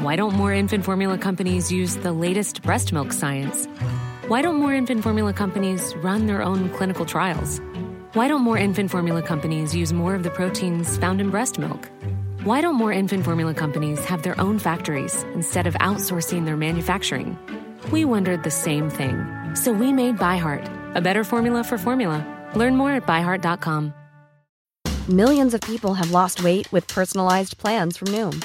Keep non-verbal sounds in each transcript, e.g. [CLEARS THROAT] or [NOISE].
Why don't more infant formula companies use the latest breast milk science? Why don't more infant formula companies run their own clinical trials? Why don't more infant formula companies use more of the proteins found in breast milk? Why don't more infant formula companies have their own factories instead of outsourcing their manufacturing? We wondered the same thing. So we made ByHeart, a better formula for formula. Learn more at byheart.com. Millions of people have lost weight with personalized plans from Noom,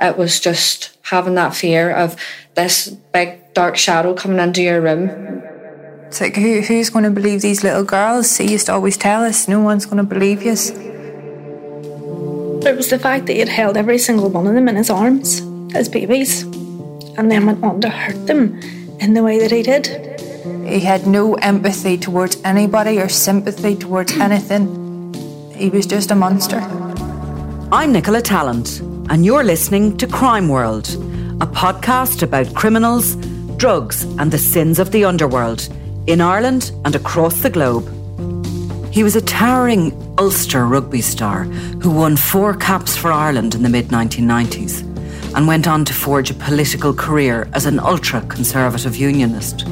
It was just having that fear of this big dark shadow coming into your room. It's like, who, who's going to believe these little girls? He used to always tell us, no one's going to believe you. It was the fact that he had held every single one of them in his arms as babies and then went on to hurt them in the way that he did. He had no empathy towards anybody or sympathy towards anything. He was just a monster. I'm Nicola Tallant, and you're listening to Crime World, a podcast about criminals, drugs, and the sins of the underworld in Ireland and across the globe. He was a towering Ulster rugby star who won four caps for Ireland in the mid 1990s and went on to forge a political career as an ultra conservative unionist.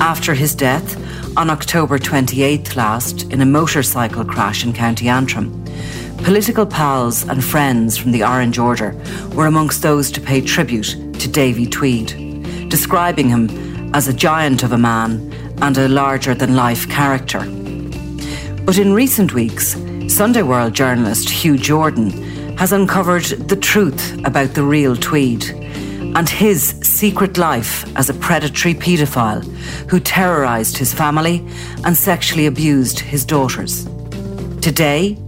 After his death, on October 28th last, in a motorcycle crash in County Antrim, political pals and friends from the Orange Order were amongst those to pay tribute to Davy Tweed, describing him as a giant of a man and a larger than life character. But in recent weeks, Sunday World journalist Hugh Jordan has uncovered the truth about the real Tweed and his secret life as a predatory paedophile who terrorised his family and sexually abused his daughters. Today,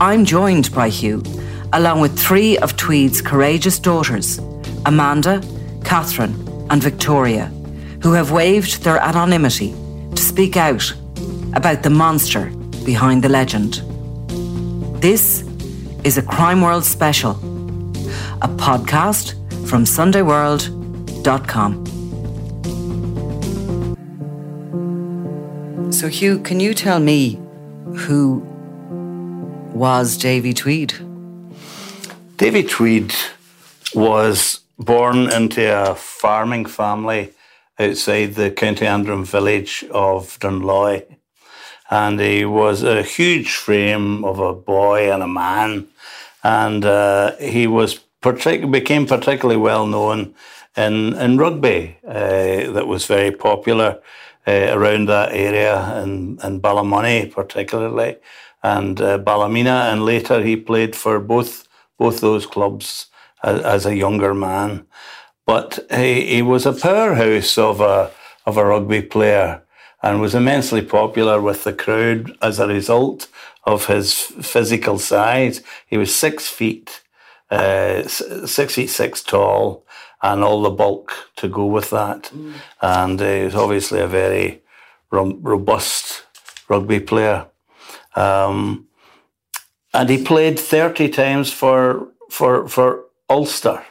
I'm joined by Hugh, along with three of Tweed's courageous daughters Amanda, Catherine, and Victoria, who have waived their anonymity to speak out about the monster behind the legend. This is a Crime World special, a podcast from SundayWorld.com. So, Hugh, can you tell me who was Davy Tweed? Davy Tweed was born into a farming family outside the County Antrim village of Dunloy. And he was a huge frame of a boy and a man. And uh, he was partic- became particularly well known in, in rugby, uh, that was very popular uh, around that area, in, in Ballymoney particularly, and uh, Ballymena. And later he played for both, both those clubs as, as a younger man. But he, he was a powerhouse of a, of a rugby player and was immensely popular with the crowd as a result of his physical size. He was six feet, uh, six feet six tall, and all the bulk to go with that. Mm. And uh, he was obviously a very robust rugby player. Um, and he played 30 times for, for, for Ulster,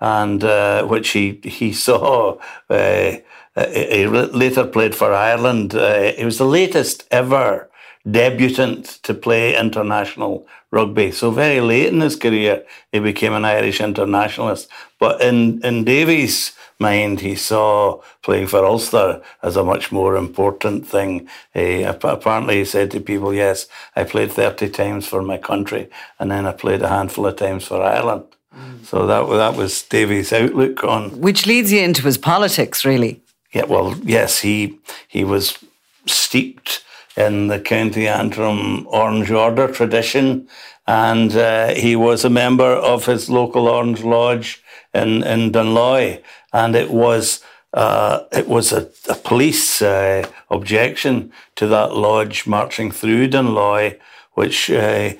and uh, which he, he [LAUGHS] saw. Uh, he later played for Ireland. Uh, he was the latest ever debutant to play international rugby. So very late in his career, he became an Irish internationalist. But in, in Davy's mind, he saw playing for Ulster as a much more important thing. He, apparently, he said to people, yes, I played 30 times for my country, and then I played a handful of times for Ireland. Mm. So that, that was Davy's outlook on. Which leads you into his politics, really. yeah, well, yes, he he was steeped in the County Antrim Orange Order tradition, and uh, he was a member of his local Orange Lodge in in Dunloy, and it was. Uh, it was a, a police uh, objection to that lodge marching through Dunloy, which uh,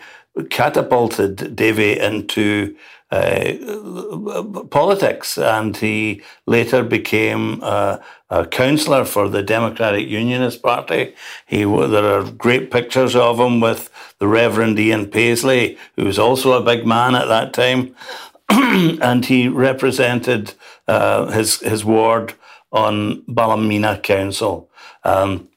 catapulted Davy into uh, politics, and he later became uh, a councillor for the Democratic Unionist Party. He there are great pictures of him with the Reverend Ian Paisley, who was also a big man at that time, [CLEARS THROAT] and he represented uh, his his ward on Ballymena Council. Um,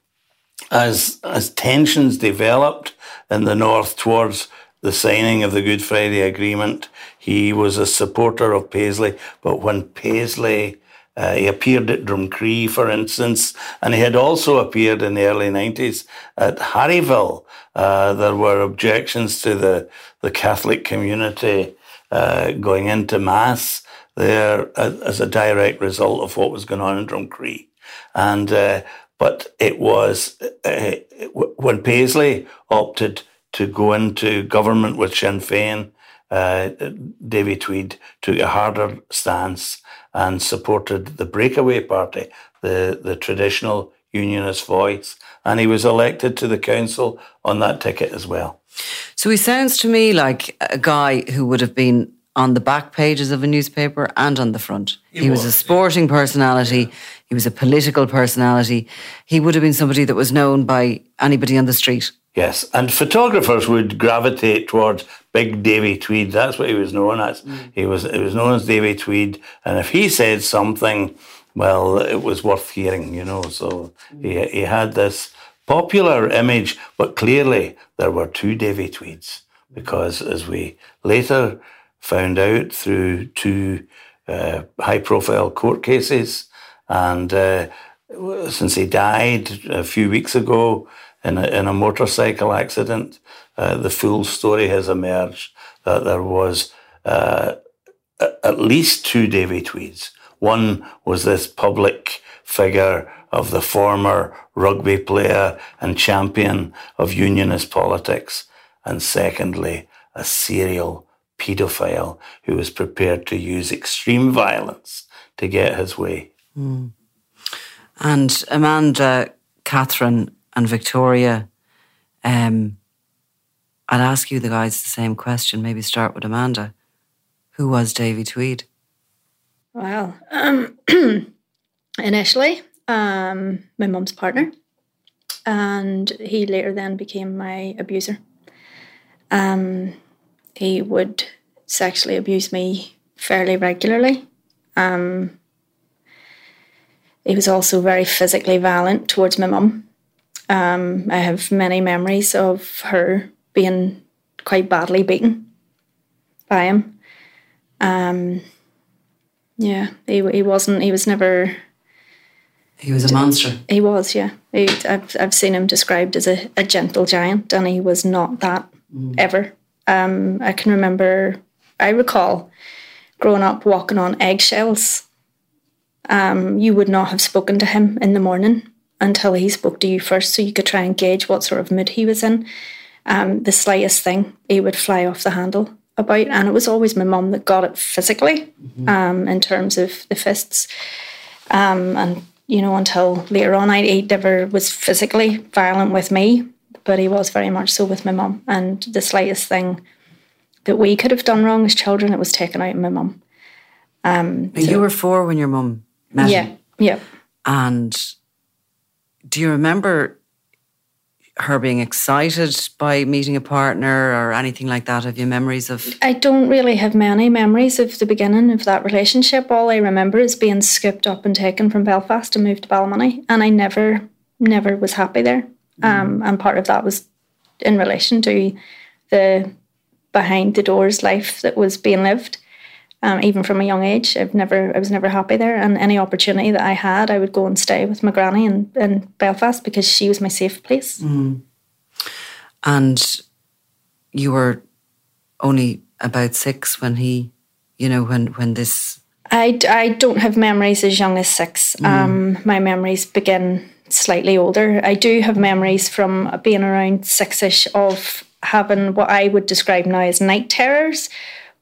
as as tensions developed in the north towards the signing of the Good Friday Agreement, he was a supporter of Paisley. But when Paisley uh, he appeared at Drumcree, for instance, and he had also appeared in the early 90s at Harryville. Uh, there were objections to the, the Catholic community uh, going into Mass there as a direct result of what was going on in Drumcree. And, uh, but it was uh, when Paisley opted to go into government with Sinn Féin, uh, Davy Tweed took a harder stance and supported the breakaway party, the, the traditional unionist voice. And he was elected to the council on that ticket as well. So he sounds to me like a guy who would have been on the back pages of a newspaper and on the front. He, he was, was, a sporting personality. He was a political personality. He would have been somebody that was known by anybody on the street. Yes, and photographers would gravitate towards Big Davy Tweed. That's what he was known as. Mm. He was he was known as Davy Tweed, and if he said something, well, it was worth hearing, you know. So mm. he he had this popular image, but clearly there were two Davy Tweeds because, as we later found out through two uh, high-profile court cases, and uh, since he died a few weeks ago in a, in a motorcycle accident. Uh, the full story has emerged that there was uh, at least two Davy Tweeds. One was this public figure of the former rugby player and champion of unionist politics. And secondly, a serial paedophile who was prepared to use extreme violence to get his way. Mm. And Amanda, Catherine, and Victoria, um, I'd ask you the guys the same question. Maybe start with Amanda. Who was Davy Tweed? Well, um, [CLEARS THROAT] initially, um, my mum's partner, and he later then became my abuser. Um, he would sexually abuse me fairly regularly. Um, he was also very physically violent towards my mum. Um, I have many memories of her being quite badly beaten by him. Um, yeah, he he wasn't. He was never. He was a monster. He was, yeah. He, I've I've seen him described as a, a gentle giant, and he was not that mm. ever. Um, I can remember. I recall growing up walking on eggshells. Um, you would not have spoken to him in the morning until he spoke to you first so you could try and gauge what sort of mood he was in. Um, the slightest thing, he would fly off the handle about. And it was always my mum that got it physically mm-hmm. um, in terms of the fists. Um, and, you know, until later on, I, he never was physically violent with me, but he was very much so with my mum. And the slightest thing that we could have done wrong as children, it was taken out of my mum. Um, so, you were four when your mum met Yeah, him. yeah. And do you remember her being excited by meeting a partner or anything like that? Have you memories of? I don't really have many memories of the beginning of that relationship. All I remember is being scooped up and taken from Belfast and moved to Ballymoney, and I never, never was happy there. Um, and part of that was in relation to the behind the doors life that was being lived um, even from a young age. I've never, I was never happy there. And any opportunity that I had, I would go and stay with my granny in, in Belfast because she was my safe place. Mm. And you were only about six when he, you know, when when this. I, I don't have memories as young as six. Mm. Um, my memories begin slightly older. I do have memories from being around six ish of having what I would describe now as night terrors.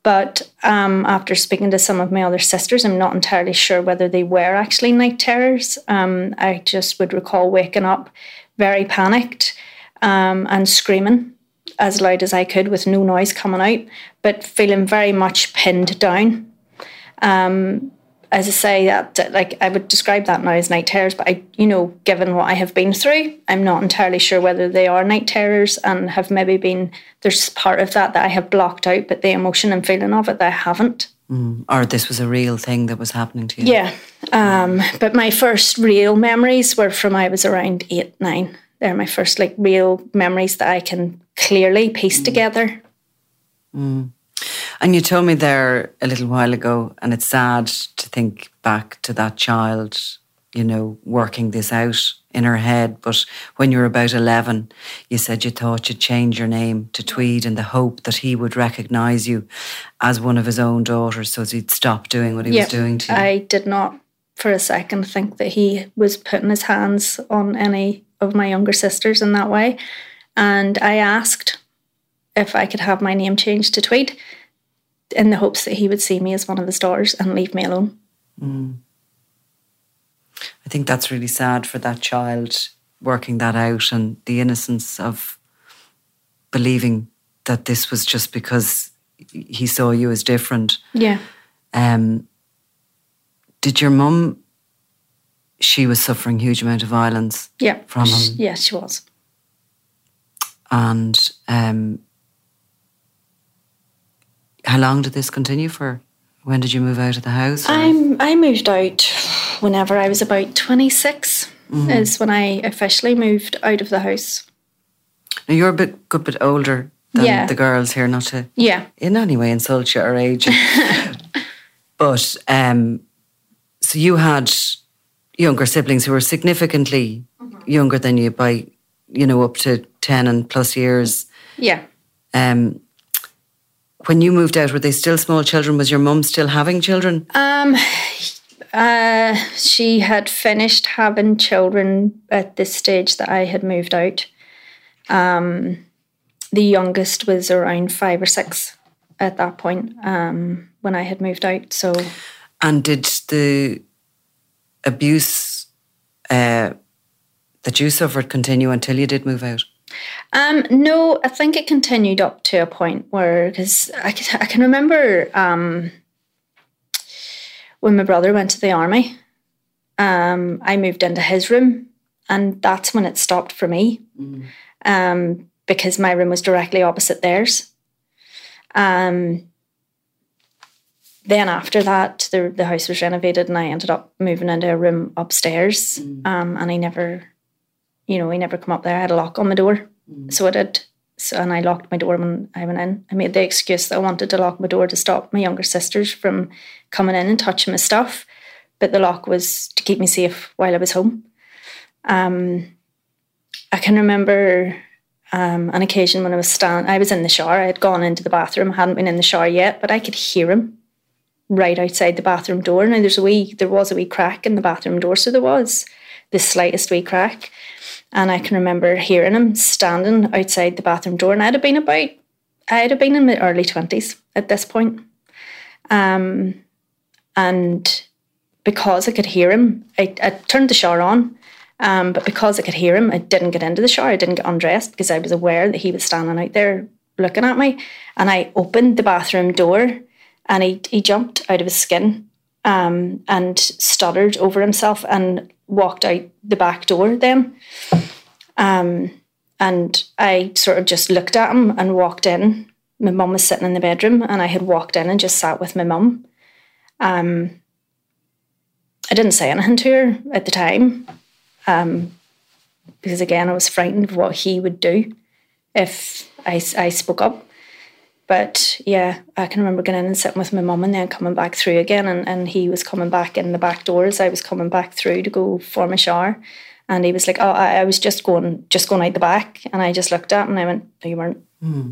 But um, after speaking to some of my other sisters, I'm not entirely sure whether they were actually night terrors. Um, I just would recall waking up very panicked um, and screaming as loud as I could with no noise coming out, but feeling very much pinned down. Um, as I say, that like I would describe that now as night terrors, but I, you know, given what I have been through, I'm not entirely sure whether they are night terrors and have maybe been there's part of that that I have blocked out, but the emotion and feeling of it that I haven't. Mm. Or this was a real thing that was happening to you. Yeah, um, but my first real memories were from I was around eight, nine. They're my first like real memories that I can clearly piece together. Mm. And you told me there a little while ago, and it's sad to think back to that child, you know, working this out in her head. But when you were about 11, you said you thought you'd change your name to Tweed in the hope that he would recognise you as one of his own daughters so he'd stop doing what he Yeah, was doing to you. I did not for a second think that he was putting his hands on any of my younger sisters in that way. And I asked if I could have my name changed to Tweed in the hopes that he would see me as one of his daughters and leave me alone. Mm. I think that's really sad for that child working that out and the innocence of believing that this was just because he saw you as different. Yeah. Um, did your mum? She was suffering huge amount of violence. Yeah. From him. Yeah, she was. And um, how long did this continue for? When did you move out of the house? or- I'm I moved out whenever I was about 26 Mhm. is when I officially moved out of the house. Now you're a bit good bit older than Yeah. the girls here, not to Yeah. in any way insult you or age. [LAUGHS] but um, so you had younger siblings who were significantly younger than you by, you know, up to ten and plus years. Yeah. Um, when you moved out, were they still small children? Was your mum still having children? Um, uh, she had finished having children at this stage that I had moved out. Um, the youngest was around five or six at that point um, when I had moved out. So And did the abuse uh, that you suffered continue until you did move out? Um, no, I think it continued up to a point where, because I, can- I can remember um, when my brother went to the army, um, I moved into his room, and that's when it stopped for me. Um, because my room was directly opposite theirs. Um, then after that, the, the house was renovated, and I ended up moving into a room upstairs, um, and I never you know, he never come up there. I had a lock on my door. So I did. So, and I locked my door when I went in. I made the excuse that I wanted to lock my door to stop my younger sisters from coming in and touching my stuff. But the lock was to keep me safe while I was home. Um, I can remember um, an occasion when I was stand. I was in the shower. I had gone into the bathroom. I hadn't been in the shower yet, but I could hear him right outside the bathroom door. Now there's a wee, there was a wee crack in the bathroom door, so there was the slightest wee crack. And I can remember hearing him standing outside the bathroom door, and I'd have been about, I'd have been in my early twenties at this point. Um, and because I could hear him, I, I turned the shower on. Um, but because I could hear him, I didn't get into the shower. I didn't get undressed because I was aware that he was standing out there looking at me. And I opened the bathroom door, and he he jumped out of his skin um, and stuttered over himself and walked out the back door then. Um, and I sort of just looked at him and walked in. My mum was sitting in the bedroom and I had walked in and just sat with my mum. Um, I didn't say anything to her at the time um, because, again, I was frightened of what he would do if I, I spoke up. But yeah, I can remember going in and sitting with my mum and then coming back through again. And, and he was coming back in the back door as I was coming back through to go for my shower. And he was like, Oh, I, I was just going just going out the back. And I just looked at him and I went, No, you weren't. Hmm.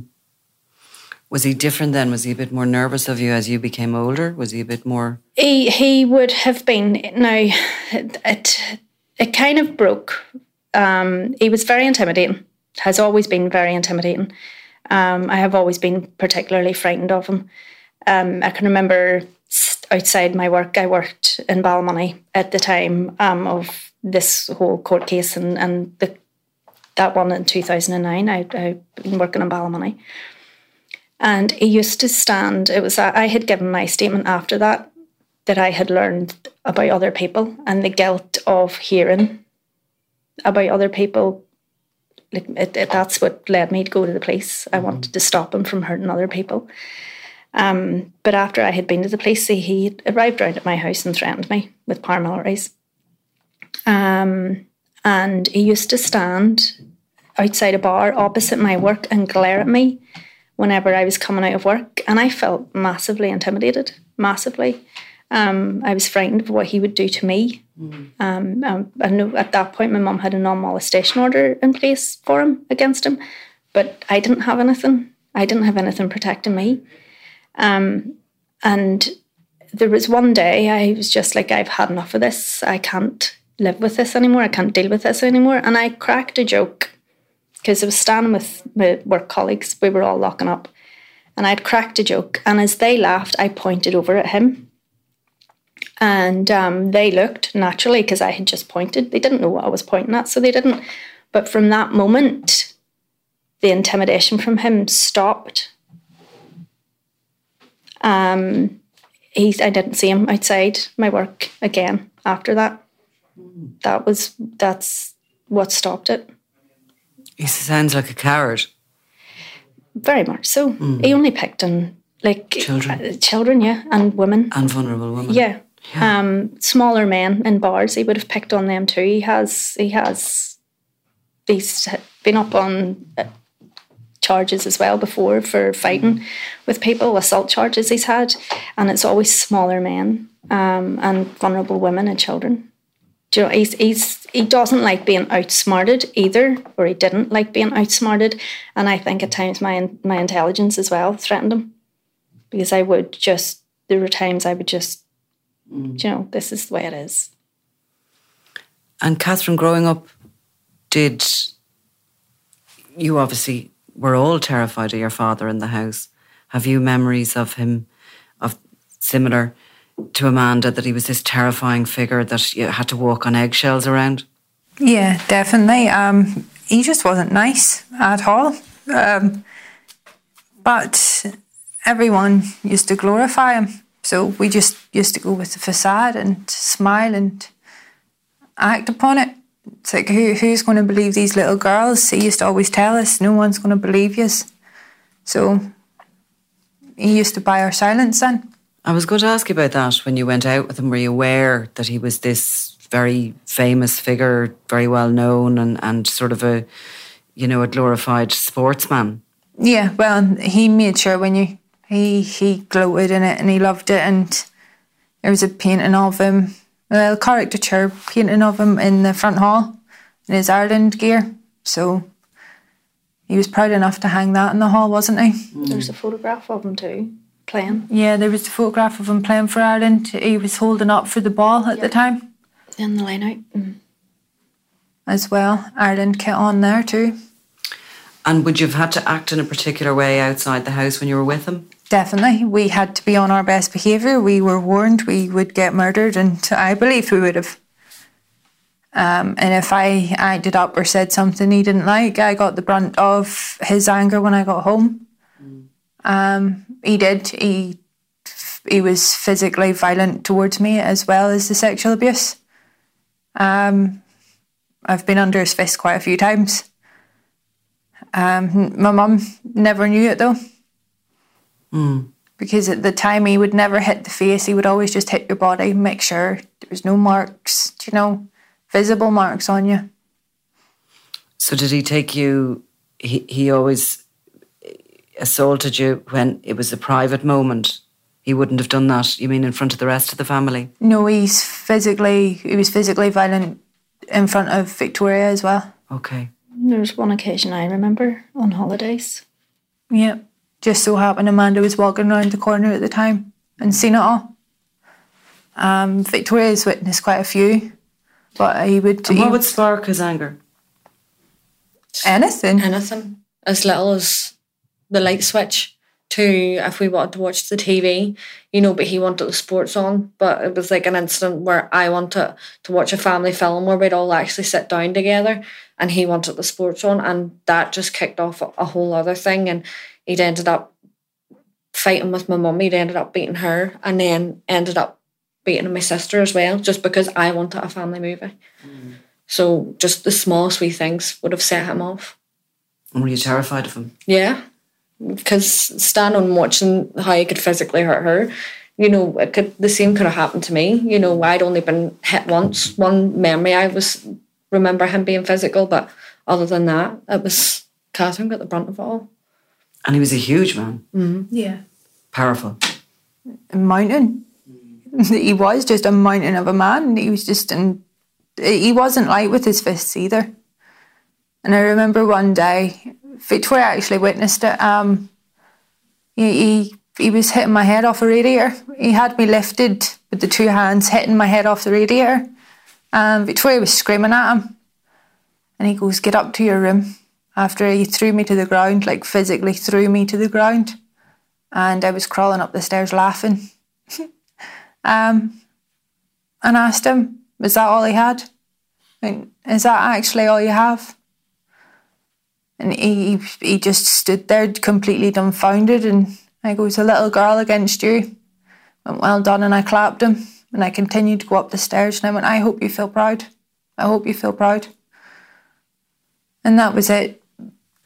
Was he different then? Was he a bit more nervous of you as you became older? Was he a bit more? He he would have been. Now, it it, it kind of broke. Um, he was very intimidating. Has always been very intimidating. Um, I have always been particularly frightened of him. Um, I can remember outside my work. I worked in Ballymoney at the time um, of this whole court case and and the that one in two thousand and nine. I I've been working in Ballymoney and he used to stand, it was, I had given my statement after that, that I had learned about other people and the guilt of hearing about other people. Like it, it, that's what led me to go to the police. I wanted to stop him from hurting other people. Um, but after I had been to the police, he, he arrived round at my house and threatened me with paramilitaries. Um, and he used to stand outside a bar opposite my work and glare at me whenever I was coming out of work, and I felt massively intimidated, massively. Um, I was frightened of what he would do to me. Mm. Um, um, I know at that point my mum had a non-molestation order in place for him against him, but I didn't have anything. I didn't have anything protecting me. Um, and there was one day I was just like, I've had enough of this. I can't live with this anymore. I can't deal with this anymore. And I cracked a joke because I was standing with my work colleagues. We were all locking up. And I'd cracked a joke. And as they laughed, I pointed over at him. And um, they looked naturally because I had just pointed. They didn't know what I was pointing at, so they didn't. But from that moment, the intimidation from him stopped. Um, he, I didn't see him outside my work again after that. That was that's what stopped it. He sounds like a coward. Very much so. Mm. He only picked on like children, uh, children, yeah, and women, and vulnerable women. Yeah. Yeah. Um, smaller men in bars, he would have picked on them too. He has, he has, he's been up on uh, charges as well before for fighting mm. with people, assault charges he's had, and it's always smaller men um, and vulnerable women and children. Do you know, he's, he's, he doesn't like being outsmarted either, or he didn't like being outsmarted. And I think at times my, my intelligence as well threatened him because I would just, there were times I would just, mm. you know, this is the way it is. And Catherine, growing up, did you obviously were all terrified of your father in the house? Have you memories of him, of similar? to Amanda that he was this terrifying figure that you had to walk on eggshells around? Yeah, definitely. Um, he just wasn't nice at all. Um, but everyone used to glorify him. So we just used to go with the facade and smile and act upon it. It's like, who, who's going to believe these little girls? He used to always tell us, no one's going to believe you. So he used to buy our silence then. I was going to ask you about that when you went out with him. Were you aware that he was this very famous figure, very well known, and, and sort of a, you know, a glorified sportsman? Yeah, well, he made sure when you he he gloated in it and he loved it, and there was a painting of him, a caricature painting of him in the front hall in his Ireland gear. So he was proud enough to hang that in the hall, wasn't he? There's a photograph of him too playing. Yeah, there was a photograph of him playing for Ireland. He was holding up for the ball at the time. In the line out. Mm. As well. Ireland kit on there too. And would you have had to act in a particular way outside the house when you were with him? Definitely. We had to be on our best behaviour. We were warned we would get murdered, and I believe we would have. Um, and if I acted up or said something he didn't like, I got the brunt of his anger when I got home. Mm. Um, he did. He he was physically violent towards me as well as the sexual abuse. Um, I've been under his fist quite a few times. Um, my mum never knew it though. Mm. Because at the time he would never hit the face, he would always just hit your body, make sure there was no marks, you know, visible marks on you. So did he take you he he always assaulted you when it was a private moment, he wouldn't have done that. You mean in front of the rest of the family? No, he's physically he was physically violent in front of Victoria as well. Okay. There was one occasion I remember on holidays. Yeah. Just so happened Amanda was walking around the corner at the time and seen it all. Um, Victoria's witnessed quite a few, but he would. And he- what would spark his anger? anything? anything as little as the light switch to if we wanted to watch the TV, you know, but he wanted the sports on. But it was like an incident where I wanted to watch a family film where we'd all actually sit down together and he wanted the sports on and that just kicked off a, whole other thing and he'd ended up fighting with my mum, he'd ended up beating her and then ended up beating my sister as well, just because I wanted a family movie. Mm. So just the smallest wee things would have set him off. And were you terrified of him? Yeah, because standing and watching how he could physically hurt her, you know, it could the same could have happened to me. You know, I'd only been hit once. One memory I was remember him being physical, but other than that, it was Catherine got the brunt of it all. And he was a huge man, mm-hmm. Yeah. powerful. A mountain. [LAUGHS] He was just a mountain of a man. He was just in. He wasn't light with his fists either. And I remember one day, Victoria actually witnessed it. Um, he, he he was hitting my head off a radiator. He had me lifted with the two hands, hitting my head off the radiator. And Victoria was screaming at him. And he goes, "Get up to your room." After he threw me to the ground, like physically threw me to the ground, and I was crawling up the stairs laughing. [LAUGHS] um, and asked him, "Was that all he had? Like, is that actually all you have?" And he he just stood there completely dumbfounded. And I goes, oh, "A little girl against you." Went well done, and I clapped him. And I continued to go up the stairs, and I went, "I hope you feel proud. I hope you feel proud." And that was it.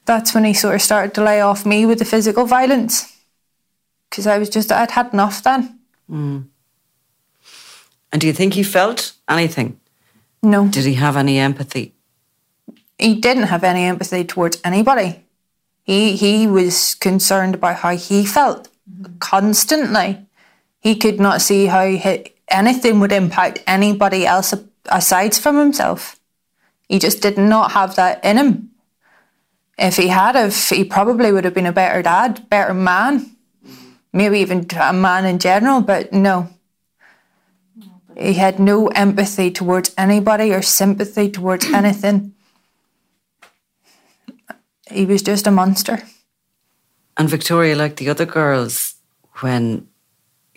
That's when he sort of started to lay off me with the physical violence. Because I was just, I'd had enough then. Hmm. And do you think he felt anything? No. Did he have any empathy? He didn't have any empathy towards anybody. He he was concerned about how he felt constantly. He could not see how he, anything would impact anybody else aside from himself. He just did not have that in him. If he had, if he probably would have been a better dad, better man, maybe even a man in general. But no, he had no empathy towards anybody or sympathy towards anything. He was just a monster. And Victoria, like the other girls, when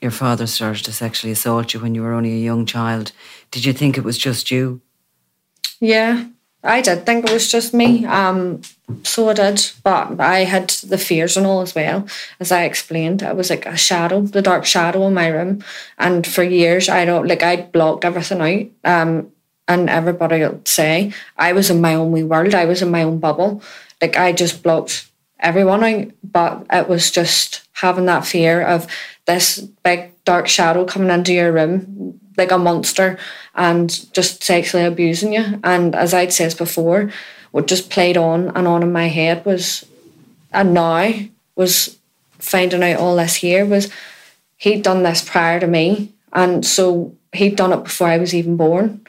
your father started to sexually assault you when you were only a young child, did you think it was just you? Yeah, I did think it was just me. Um, so I did, but I had the fears and all as well. As I explained, it was like a shadow, the dark shadow in my room. And for years, I don't like I blocked everything out. Um, and everybody would say I was in my own wee world. I was in my own bubble. Like I just blocked everyone out. But it was just having that fear of this big dark shadow coming into your room like a monster and just sexually abusing you. And as I'd said before, what just played on and on in my head was, and now was finding out all this here was he'd done this prior to me. And so he'd done it before I was even born.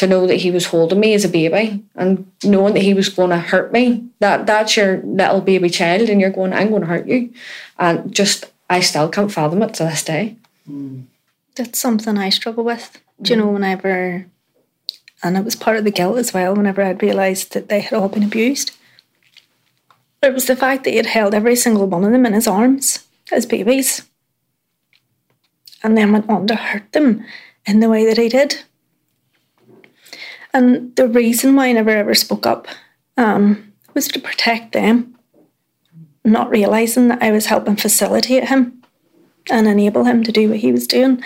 To know that he was holding me as a baby and knowing that he was going to hurt me, that that's your little baby child, and you're going, I'm going to hurt you. And just, I still can't fathom it to this day. Hmm. That's something I struggle with. Do you know, whenever, and it was part of the guilt as well, whenever I'd realised that they had all been abused. It was the fact that he had held every single one of them in his arms as babies and then went on to hurt them in the way that he did. And the reason why I never ever spoke up um, was to protect them, not realising that I was helping facilitate him and enable him to do what he was doing.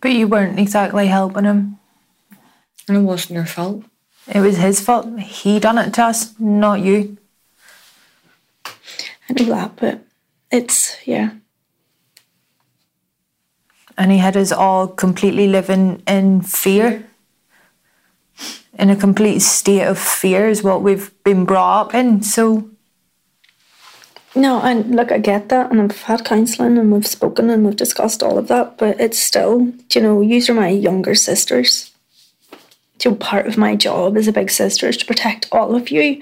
But you weren't exactly helping him. And it wasn't your fault. It was his fault. He done it to us, not you. I know that, but it's, yeah. And he had us all completely living in fear. In a complete state of fear is what we've been brought up in. So No, and look, I get that, and I've had counselling, and we've spoken, and we've discussed all of that, but it's still, you know, you are my younger sisters. So part of my job as a big sister is to protect all of you,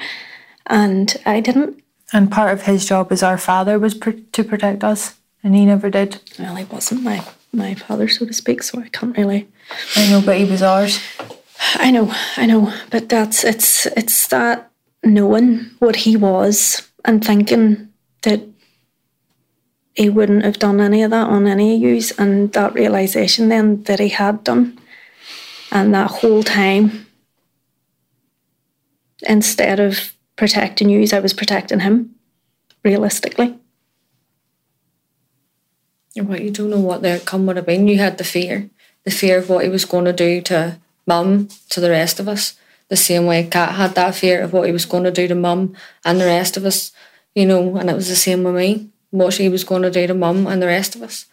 and I didn't And part of his job as our father was pr- to protect us, and he never did. Well, he wasn't my my father, so to speak. So I can't really. I know, but he was ours. I know, I know, but that's it's it's that knowing what he was and thinking that he wouldn't have done any of that on any of and that realization then that he had done, and that whole time, instead of protecting yous, I was protecting him, realistically. But you don't know what the outcome would have been. You had the fear, the fear of what he was going to do to mum, to the rest of us. The same way Kat had that fear of what he was going to do to mum and the rest of us, you know, and it was the same with me, what she was going to do to mum and the rest of us.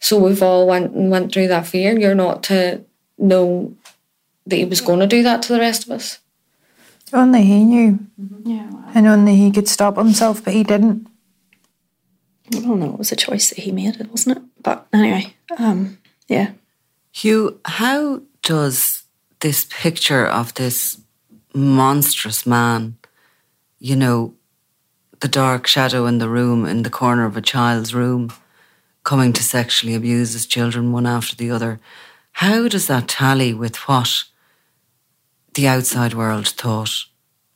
So we've all went and went through that fear. You're not to know that he was going to do that to the rest of us. Only he knew. Yeah. And only he could stop himself, but he didn't. I don't know. It was a choice that he made, wasn't it? But anyway, um, yeah. Hugh, how does this picture of this monstrous man, you know, the dark shadow in the room, in the corner of a child's room, coming to sexually abuse his children one after the other, how does that tally with what the outside world thought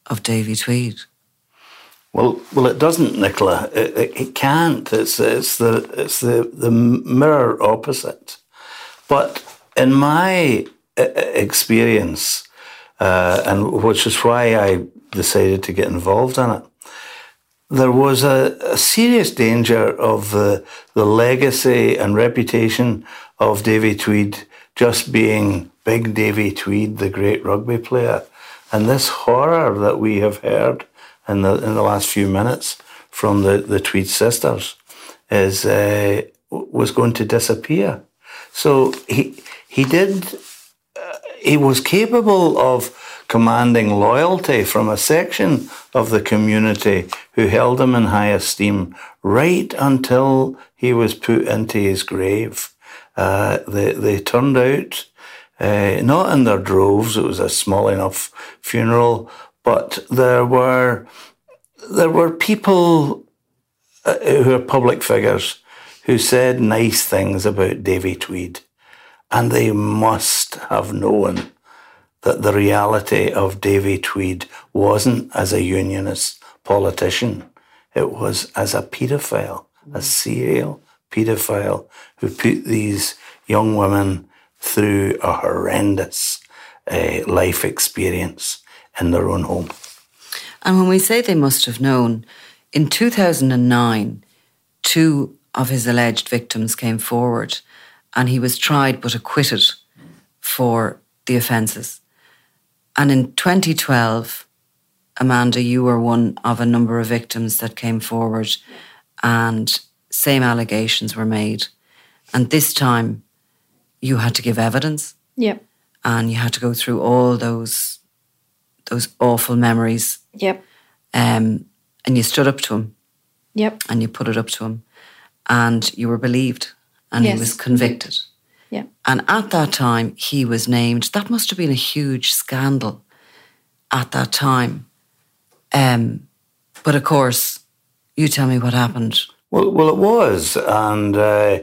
of Davy Tweed? Well, well, it doesn't, Nicola. It, it, it can't. It's it's the it's the the mirror opposite. But in my experience, uh, and which is why I decided to get involved in it, there was a, a serious danger of the the legacy and reputation of Davy Tweed just being Big Davy Tweed, the great rugby player, and this horror that we have heard in the in the last few minutes from the, the Tweed sisters is uh, was going to disappear. So he he did he was capable of commanding loyalty from a section of the community who held him in high esteem right until he was put into his grave. Uh, they they turned out. Uh, not in their droves, it was a small enough funeral, but there were there were people uh, who are public figures who said nice things about Davy Tweed, and they must have known that the reality of Davy Tweed wasn't as a unionist politician; it was as a paedophile, a serial paedophile who put these young women through a horrendous uh, life experience in their own home. And when we say they must have known, in 2009, two of his alleged victims came forward and he was tried but acquitted for the offences. And in 2012, Amanda, you were one of a number of victims that came forward and same allegations were made. And this time you had to give evidence. Yep. And you had to go through all those those awful memories. Yep. Um, and you stood up to him. Yep. And you put it up to him. And you were believed. And Yes. he was convicted. Yeah. And at that time, he was named. That must have been a huge scandal at that time. Um, but of course, you tell me what happened. Well, well, it was, and uh,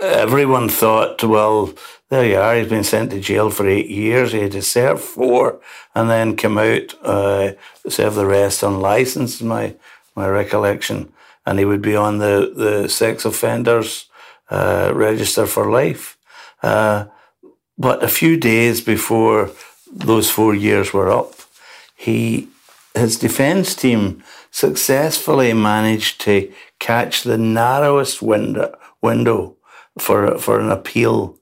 everyone thought, well, there you are. He's been sent to jail for eight years. He had to serve four, and then come out, uh, serve the rest on license. My my recollection, and he would be on the the sex offenders uh, register for life. Uh, but a few days before those four years were up, he his defence team successfully managed to catch the narrowest window window for for an appeal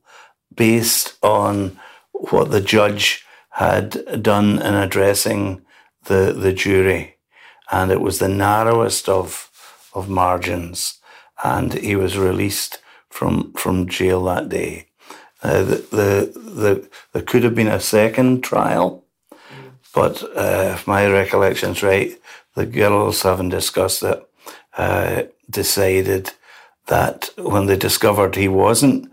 based on what the judge had done in addressing the the jury, and it was the narrowest of of margins, and he was released from from jail that day. Uh, the, the the there could have been a second trial, but uh, if my recollection's right, the girls, having discussed it, uh, decided that when they discovered he wasn't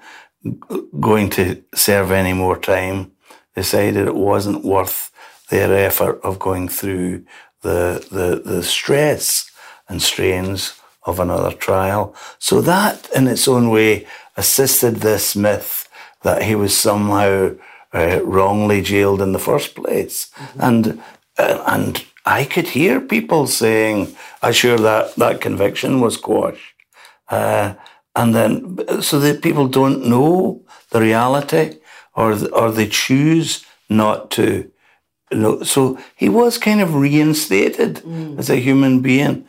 going to serve any more time, decided it wasn't worth their effort of going through the the, the, the stress and strains of another trial. So that, in its own way, assisted this myth that he was somehow uh, wrongly jailed in the first place. Mm-hmm. And uh, and I could hear people saying, "I sure that that conviction was quashed," uh, and then so that people don't know the reality, or or they choose not to. You know, so he was kind of reinstated mm. as a human being.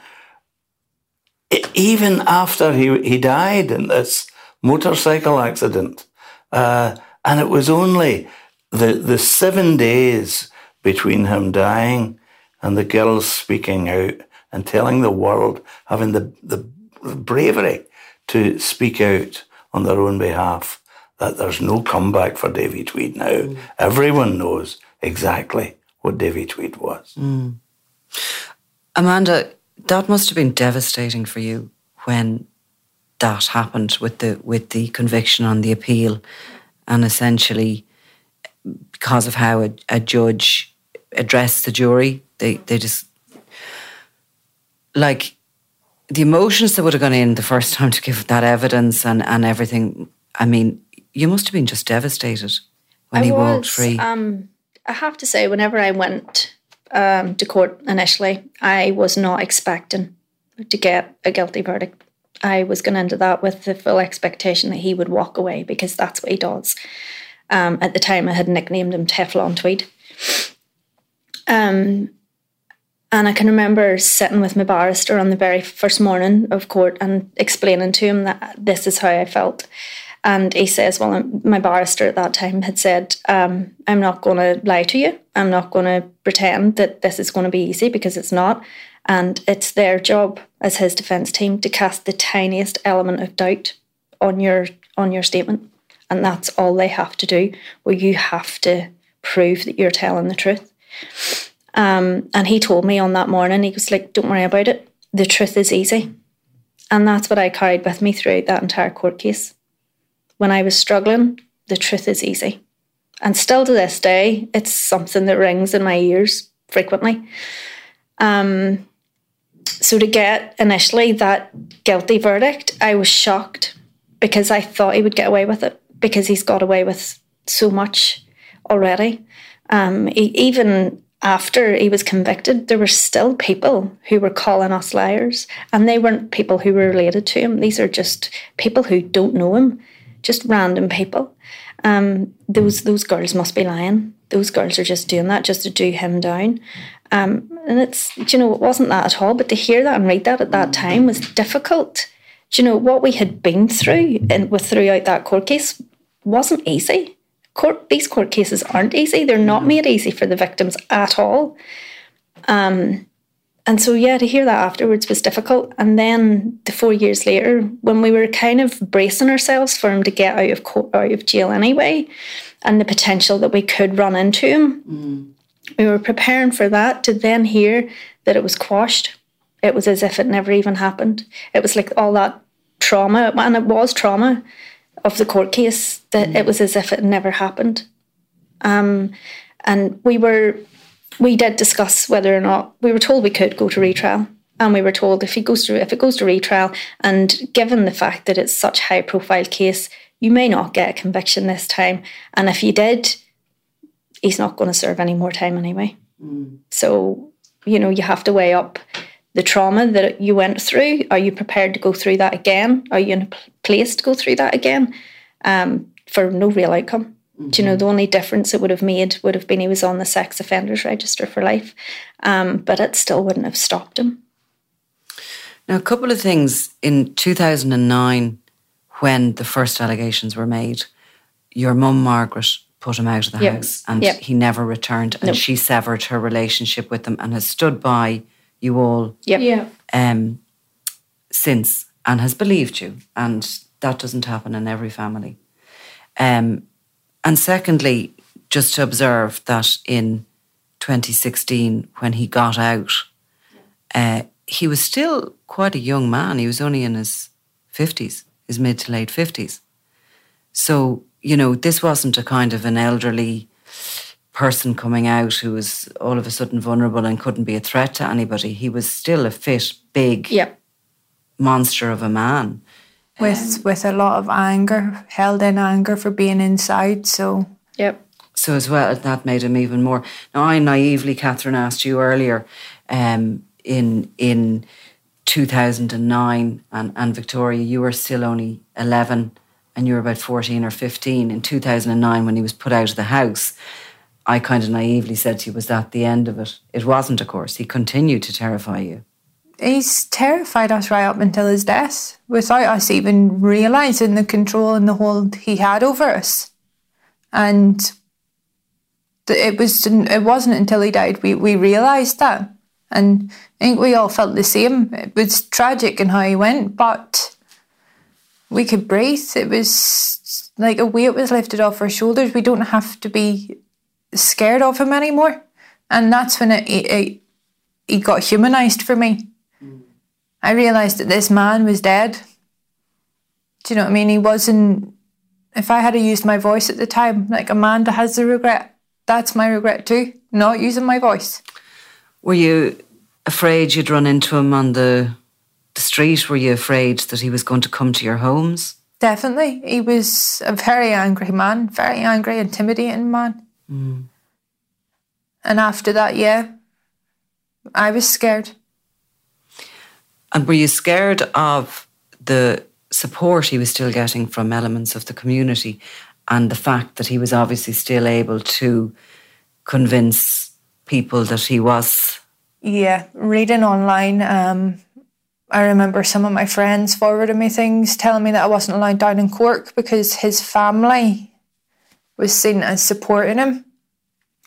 Even after he he died in this motorcycle accident, uh, and it was only the the seven days between him dying and the girls speaking out and telling the world, having the, the bravery to speak out on their own behalf, that there's no comeback for Davy Tweed now. Mm. Everyone knows exactly what Davy Tweed was. Mm. Amanda, that must have been devastating for you when that happened with the with the conviction on the appeal, and essentially because of how a, a judge addressed the jury, they they just like the emotions that would have gone in the first time to give that evidence and and everything. I mean, you must have been just devastated when I he was, walked free. Um, I have to say, whenever I went um, to court initially, I was not expecting to get a guilty verdict. I was going into that with the full expectation that he would walk away because that's what he does. Um, at the time, I had nicknamed him Teflon Tweed. Um, and I can remember sitting with my barrister on the very first morning of court and explaining to him that this is how I felt. And he says, Well, my barrister at that time had said, um, I'm not going to lie to you. I'm not going to pretend that this is going to be easy because it's not. And it's their job as his defence team to cast the tiniest element of doubt on your on your statement. And that's all they have to do, where you have to prove that you're telling the truth. Um, and he told me on that morning, he was like, Don't worry about it. The truth is easy. And that's what I carried with me throughout that entire court case. When I was struggling, the truth is easy. And still to this day, it's something that rings in my ears frequently. Um, so to get initially that guilty verdict, I was shocked because I thought he would get away with it because he's got away with so much already. Um, he, even after he was convicted, there were still people who were calling us liars, and they weren't people who were related to him. These are just people who don't know him, just random people. Um, those those girls must be lying. Those girls are just doing that just to do him down. Um, and it's you know it wasn't that at all. But to hear that and read that at that time was difficult. Do you know what we had been through and with throughout that court case wasn't easy. Court these court cases aren't easy. They're not made easy for the victims at all. Um, and so yeah, to hear that afterwards was difficult. And then the four years later, when we were kind of bracing ourselves for him to get out of court, out of jail anyway, and the potential that we could run into him, mm. we were preparing for that. To then hear that it was quashed, it was as if it never even happened. It was like all that trauma, and it was trauma of the court case that mm. it was as if it never happened. Um, and we were, we did discuss whether or not we were told we could go to retrial, and we were told if it goes to if it goes to retrial, and given the fact that it's such high profile case, you may not get a conviction this time, and if you did, he's not going to serve any more time anyway. Mm. So you know you have to weigh up the trauma that you went through? Are you prepared to go through that again? Are you in a place to go through that again um, for no real outcome? Mm-hmm. Do you know the only difference it would have made would have been he was on the sex offenders register for life, um, but it still wouldn't have stopped him. Now, a couple of things in 2009, when the first allegations were made, your mum Margaret put him out of the yep. house, and yep. he never returned, and nope. she severed her relationship with him and has stood by you all yep. yeah. um, since and has believed you. And that doesn't happen in every family. Um, and secondly, just to observe that in 2016, when he got out, uh, he was still quite a young man. He was only in his 50s, his mid to late 50s. So, you know, this wasn't a kind of an elderly person coming out who was all of a sudden vulnerable and couldn't be a threat to anybody. He was still a fit, big Yep. monster of a man. With with a lot of anger, held in anger for being inside. So Yep. So as well, that made him even more. Now, I naively, Catherine, asked you earlier um, in in 2009, and, and Victoria, you were still only 11 and you were about 14 or 15. In 2009, when he was put out of the house, I kind of naively said to you, was that the end of it? It wasn't, of course. He continued to terrify you. He's terrified us right up until his death, without us even realizing the control and the hold he had over us. And it was it wasn't until he died we we realized that, and I think we all felt the same. It was tragic in how he went, but we could breathe. It was like a weight was lifted off our shoulders. We don't have to be scared of him anymore, and that's when it, it, it he got humanized for me. I realised that this man was dead. Do you know what I mean? He wasn't. If I had used my voice at the time, like Amanda has the regret, that's my regret too. Not using my voice. Were you afraid you'd run into him on the, the street? Were you afraid that he was going to come to your homes? Definitely, he was a very angry man, very angry, intimidating man. Hmm. And after that, yeah, I was scared. And were you scared of the support he was still getting from elements of the community and the fact that he was obviously still able to convince people that he was? Yeah, reading online, um, I remember some of my friends forwarding me things telling me that I wasn't allowed down in Cork because his family was seen as supporting him.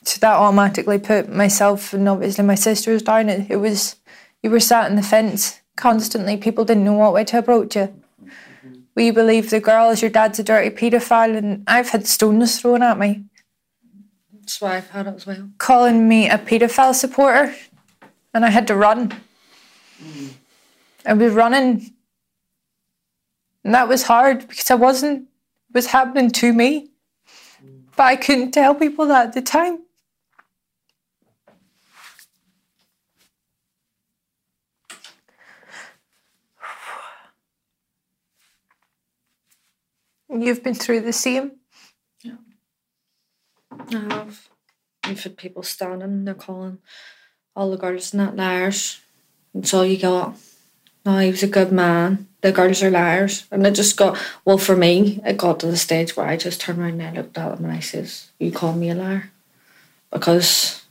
So that automatically put myself and obviously my sisters down. It, it was, you were sat in the fence constantly. People didn't know what way to approach you. We believe the girl is your dad's a dirty paedophile, and I've had stones thrown at me, That's why I've had it as well. calling me a paedophile supporter, and I had to run. I was running, and that was hard because I wasn't. It was happening to me, but I couldn't tell people that at the time. You've been through the same. Yeah. I have. You've had people standing and they're calling all the girls not liars. That's all you got. No, he was a good man. The girls are liars. And it just got, well, for me, it got to the stage where I just turned around and I looked at him and I says, You call me a liar? Because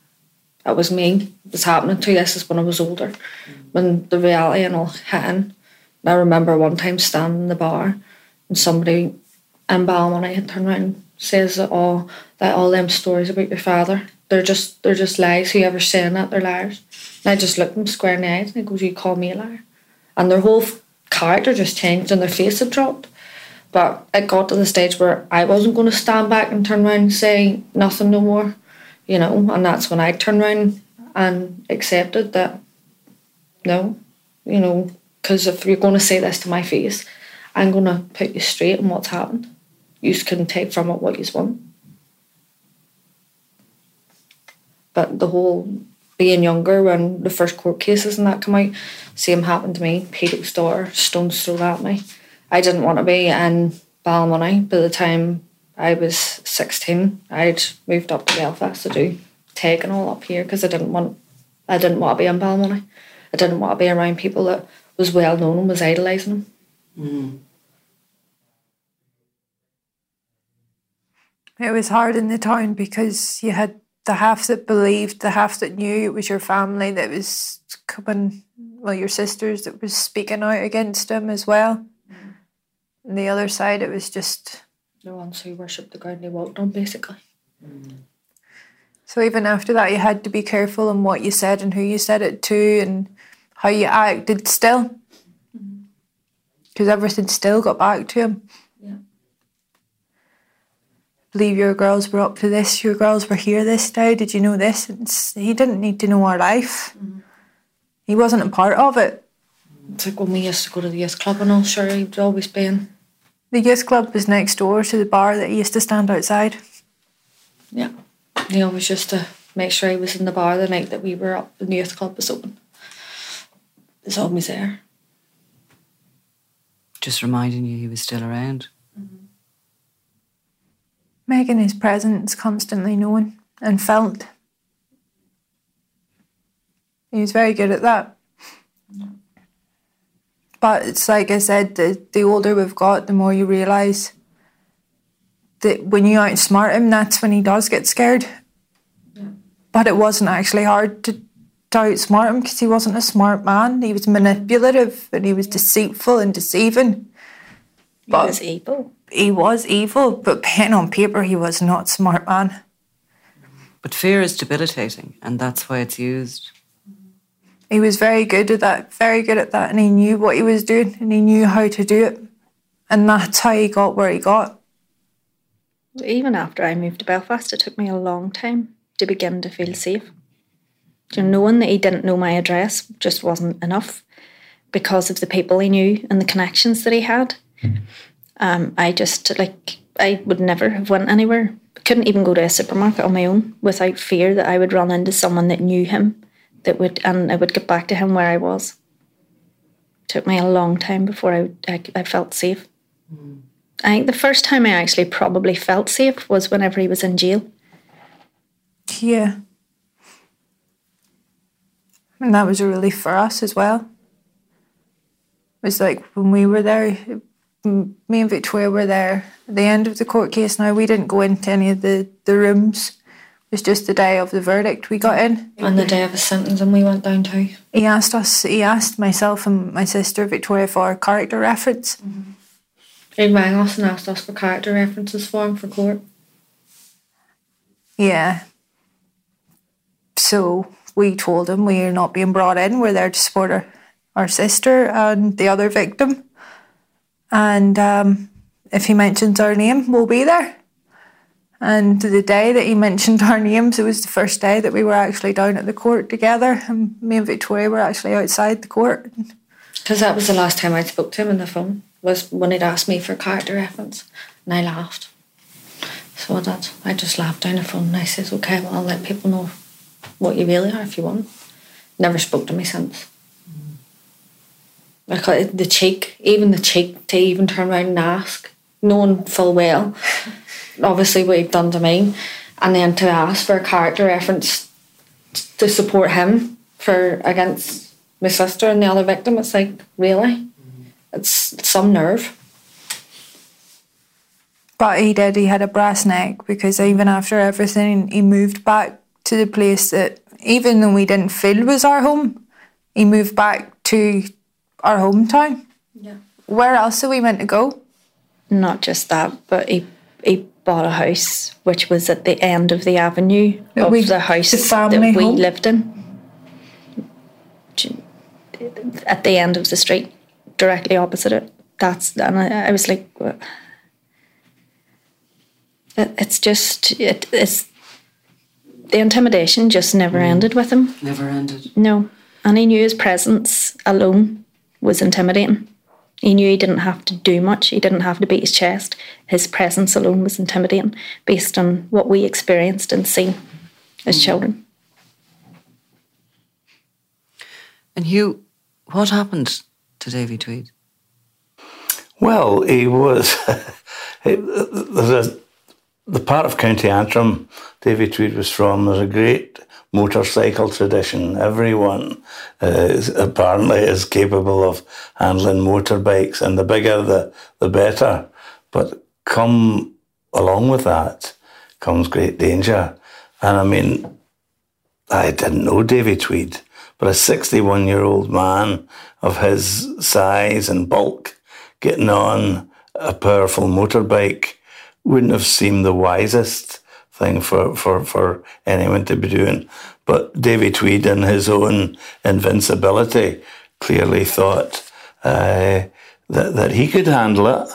that was me. It was happening to you. This is when I was older. Mm. When the reality and all hit in. And I remember one time standing in the bar and somebody in Ballymoney had turned around and says that all that all them stories about your father, they're just they're just lies. Whoever's saying that, they're liars. And I just looked them square in the eyes and I goes, You call me a liar. And their whole character just changed and their face had dropped. But it got to the stage where I wasn't going to stand back and turn around and say nothing no more, you know. And that's when I turned around and accepted that, no, you know, because if you're going to say this to my face, I'm going to put you straight on what's happened. You can take from it what you want. But the whole being younger when the first court cases and that come out, same happened to me. Pedo's daughter, stones thrown at me. I didn't want to be in Ballymoney. By the time I was 16, I'd moved up to Belfast to do take and all up here because I didn't want I didn't want to be in Ballymoney. I didn't want to be around people that was well known and was idolising them. Mm. It was hard in the town because you had the half that believed, the half that knew it was your family that was coming, well, your sisters that was speaking out against him as well. Mm. And the other side, it was just. The ones who worshipped the ground they walked on, basically. Mm. So even after that, you had to be careful on what you said and who you said it to and how you acted still. Mm. Because everything still got back to him. Yeah. believe your girls were up to this, your girls were here this day, did you know this? It's, he didn't need to know our life. Mm-hmm. He wasn't a part of it. It's like when we used to go to the youth club and all, sure, he'd always be in. The youth club was next door to the bar that he used to stand outside. Yeah. He always it was just to make sure he was in the bar the night that we were up and the youth club was open. It's always there. Just reminding you he was still around. Making his presence constantly known and felt. He was very good at that. But it's like I said, the, the older we've got, the more you realise that when you outsmart him, that's when he does get scared. But it wasn't actually hard to, to outsmart him because he wasn't a smart man. He was manipulative and he was deceitful and deceiving. He was evil. He was evil, but pen on paper, he was not smart man. But fear is debilitating, and that's why it's used. He was very good at that, very good at that, and he knew what he was doing and he knew how to do it. And that's how he got where he got. Even after I moved to Belfast, it took me a long time to begin to feel safe. You know, knowing that he didn't know my address just wasn't enough because of the people he knew and the connections that he had. Um, I just like I would never have went anywhere. Couldn't even go to a supermarket on my own without fear that I would run into someone that knew him, that would and I would get back to him where I was. took me a long time before I I, I felt safe. I think the first time I actually probably felt safe was whenever he was in jail. Yeah. And that was a relief for us as well. It was like when we were there, me and Victoria were there at the end of the court case. Now, we didn't go into any of the, the rooms. It was just the day of the verdict we got in. On the day of his sentencing, we went down too. He asked us, he asked myself and my sister Victoria for a character reference. Mm-hmm. He rang us and asked us for character references for him for court. Yeah. So we told him we're not being brought in. We're there to support our, our sister and the other victim. And um, if he mentions our name, we'll be there. And the day that he mentioned our names, it was the first day that we were actually down at the court together. And me and Victoria were actually outside the court. Because that was the last time I spoke to him on the phone, was when he'd asked me for character reference. And I laughed. So did. I just laughed down the phone and I said, okay, well, I'll let people know what you really are if you want. Never spoke to me since. Because the cheek, even the cheek to even turn around and ask, knowing full well, [LAUGHS] obviously what he'd done to me, and then to ask for a character reference to support him for against my sister and the other victim, it's like, really? It's, it's some nerve. But he did, he had a brass neck because even after everything, he moved back to the place that, even though we didn't feel was our home, he moved back to our hometown. Yeah. Where else are we meant to go? Not just that, but he he bought a house which was at the end of the avenue of We- the house the that we home? lived in. At the end of the street, directly opposite it. That's and I, I was like. It- it's just it, it's the intimidation just never mm. ended with him. Never ended. No. And he knew his presence alone was intimidating. He knew he didn't have to do much, he didn't have to beat his chest. His presence alone was intimidating based on what we experienced and seen as mm. children. And Hugh, what happened to Davy Tweed? Well, he was. [LAUGHS] it- there's a, the part of County Antrim Davy Tweed was from. There's a great motorcycle tradition. Everyone uh, is, apparently is capable of handling motorbikes, and the bigger the the better. But come along with that comes great danger. And I mean, I didn't know Davy Tweed, but a 61 year old man of his size and bulk getting on a powerful motorbike wouldn't have seemed the wisest thing for, for, for anyone to be doing. But Davy Tweed, in his own invincibility, clearly thought uh, that, that he could handle it.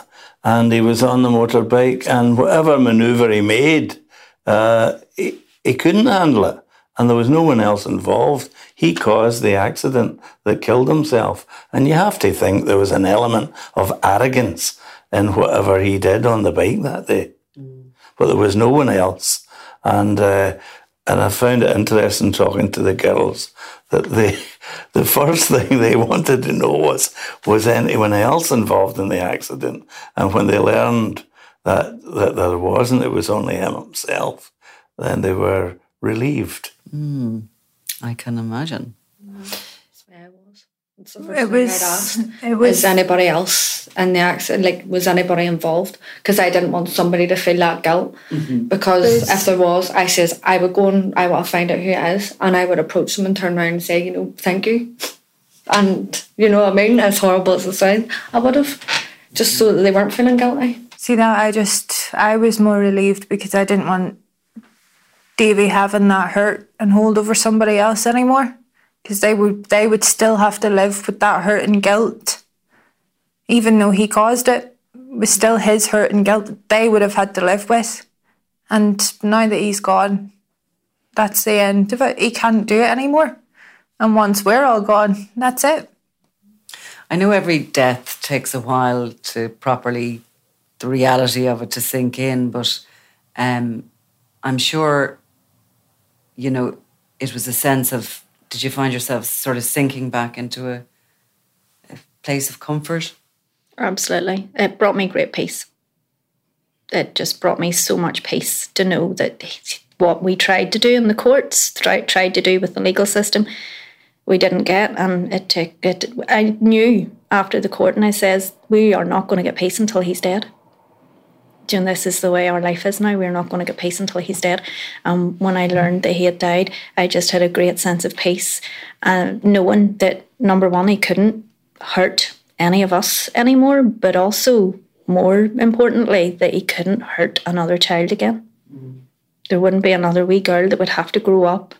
And he was on the motorbike, and whatever maneuver he made, uh, he, he couldn't handle it. And there was no one else involved. He caused the accident that killed himself. And you have to think there was an element of arrogance in whatever he did on the bike that day. But there was no one else. and uh, and I found it interesting talking to the girls that they [LAUGHS] the first thing they [LAUGHS] wanted to know was was anyone else involved in the accident, and when they learned that that there wasn't, it was only him himself, then they were relieved. Mm, I can imagine. It was, it was. Is anybody else in the accident? Like, was anybody involved? Because I didn't want somebody to feel that guilt. Mm-hmm. Because if there was, I says I would go and I want to find out who it is, and I would approach them and turn around and say, you know, thank you, and you know what I mean. As horrible as it sounds, I would have just so that they weren't feeling guilty. See that I just I was more relieved because I didn't want Davy having that hurt and hold over somebody else anymore because they would they would still have to live with that hurt and guilt. Even though he caused it, it was still his hurt and guilt that they would have had to live with. And now that he's gone that's the end of it. He can't do it anymore. And once we're all gone that's it. I know every death takes a while to properly the reality of it to sink in but um, I'm sure you know it was a sense of did you find yourself sort of sinking back into a, a place of comfort? Absolutely. It brought me great peace. It just brought me so much peace to know that what we tried to do in the courts, tried, tried to do with the legal system, we didn't get. And it took it. I knew after the court, and I says, we are not going to get peace until he's dead and this is the way our life is now. We're not going to get peace until he's dead. And um, when I learned that he had died, I just had a great sense of peace, uh, knowing that number one, he couldn't hurt any of us anymore, but also more importantly, that he couldn't hurt another child again. Mm. There wouldn't be another wee girl that would have to grow up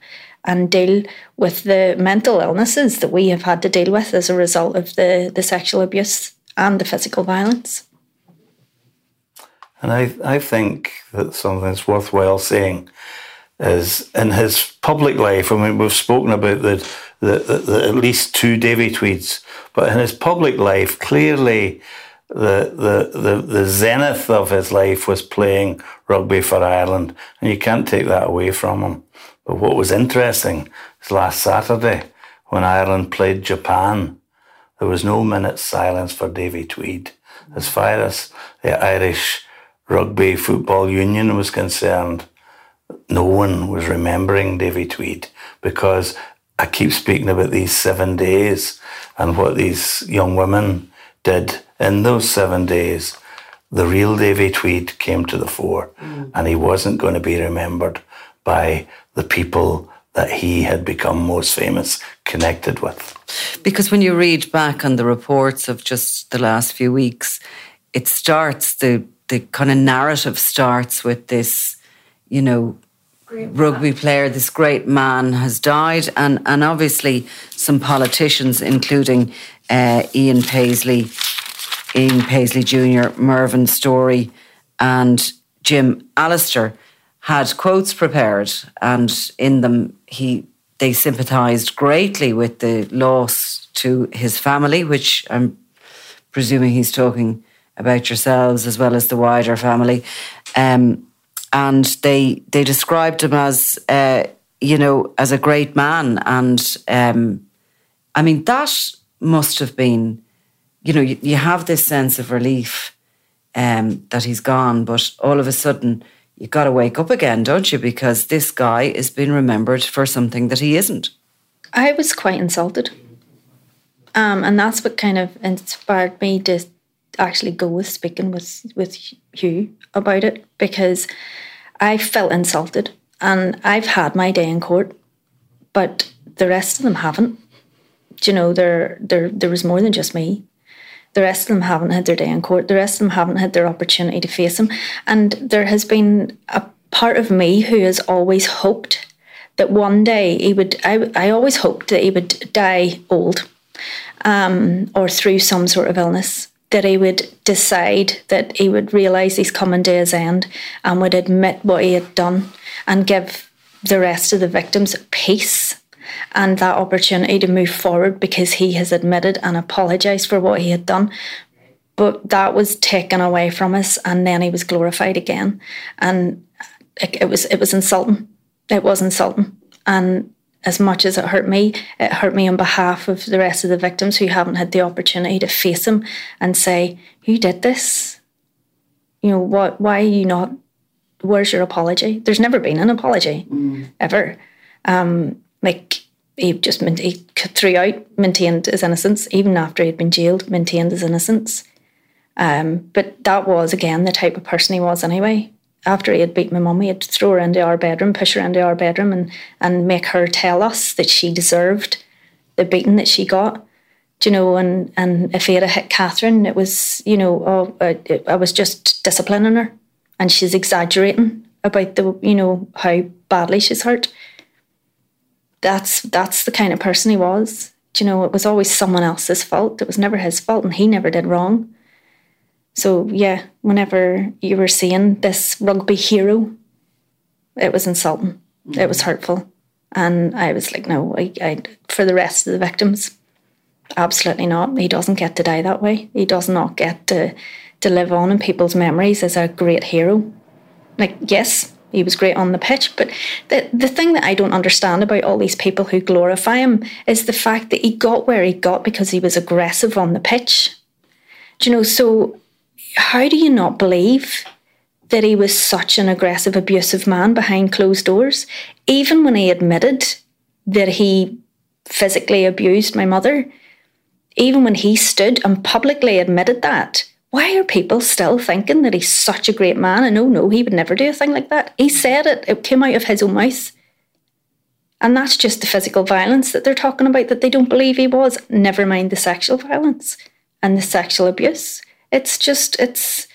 and deal with the mental illnesses that we have had to deal with as a result of the, the sexual abuse and the physical violence. And I, I think that something that's worthwhile saying is in his public life, I mean, we've spoken about the, the, the, the at least two Davy Tweeds, but in his public life, clearly the, the, the, the zenith of his life was playing rugby for Ireland, and you can't take that away from him. But what was interesting is last Saturday, when Ireland played Japan, there was no minute's silence for Davy Tweed. As far as the Irish Rugby Football Union was concerned, no one was remembering Davy Tweed because I keep speaking about these seven days and what these young women did in those seven days. The real Davy Tweed came to the fore mm. and he wasn't going to be remembered by the people that he had become most famous connected with. Because when you read back on the reports of just the last few weeks, it starts the the kind of narrative starts with this, you know, rugby player, this great man has died, and and obviously some politicians, including uh, Ian Paisley, Ian Paisley Jr., Mervyn Storey, and Jim Allister, had quotes prepared, and in them he they sympathised greatly with the loss to his family, which I'm presuming he's talking about yourselves as well as the wider family. Um, and they they described him as uh, you know as a great man, and um, I mean that must have been you know you, you have this sense of relief um, that he's gone, but all of a sudden you've got to wake up again, don't you? Because this guy is being remembered for something that he isn't. I was quite insulted. Um, and that's what kind of inspired me to actually go with speaking with with Hugh about it because I felt insulted and I've had my day in court, but the rest of them haven't. Do you know, there there there was more than just me. The rest of them haven't had their day in court. The rest of them haven't had their opportunity to face him. And there has been a part of me who has always hoped that one day he would I, I always hoped that he would die old um, or through some sort of illness that he would decide that he would realise he's coming to his end and would admit what he had done and give the rest of the victims peace and that opportunity to move forward because he has admitted and apologised for what he had done. But that was taken away from us, and then he was glorified again. And like it was it was insulting. It was insulting, and as much as it hurt me, it hurt me on behalf of the rest of the victims who haven't had the opportunity to face him and say, "You did this. You know what? Why are you not? Where's your apology?" There's never been an apology ever. Um, like he just he throughout maintained his innocence, even after he'd been jailed, maintained his innocence. Um, but that was again the type of person he was anyway. After he had beat my mum, he'd throw her into our bedroom, push her into our bedroom, and and make her tell us that she deserved the beating that she got. Do you know? And and if he had hit Catherine, it was you know, oh, uh, I was just disciplining her, and she's exaggerating about the you know how badly she's hurt. That's that's the kind of person he was. Do you know? It was always someone else's fault. It was never his fault, and he never did wrong. So yeah, whenever you were seeing this rugby hero, it was insulting. Mm-hmm. It was hurtful, and I was like, no, I, I, for the rest of the victims, absolutely not. He doesn't get to die that way. He does not get to to live on in people's memories as a great hero. Like yes, he was great on the pitch, but the the thing that I don't understand about all these people who glorify him is the fact that he got where he got because he was aggressive on the pitch. Do you know? So how do you not believe that he was such an aggressive, abusive man behind closed doors? Even when he admitted that he physically abused my mother, even when he stood and publicly admitted that, why are people still thinking that he's such a great man? And oh no, he would never do a thing like that. He said it, it came out of his own mouth. And that's just the physical violence that they're talking about that they don't believe he was, never mind the sexual violence and the sexual abuse. It's just, it's,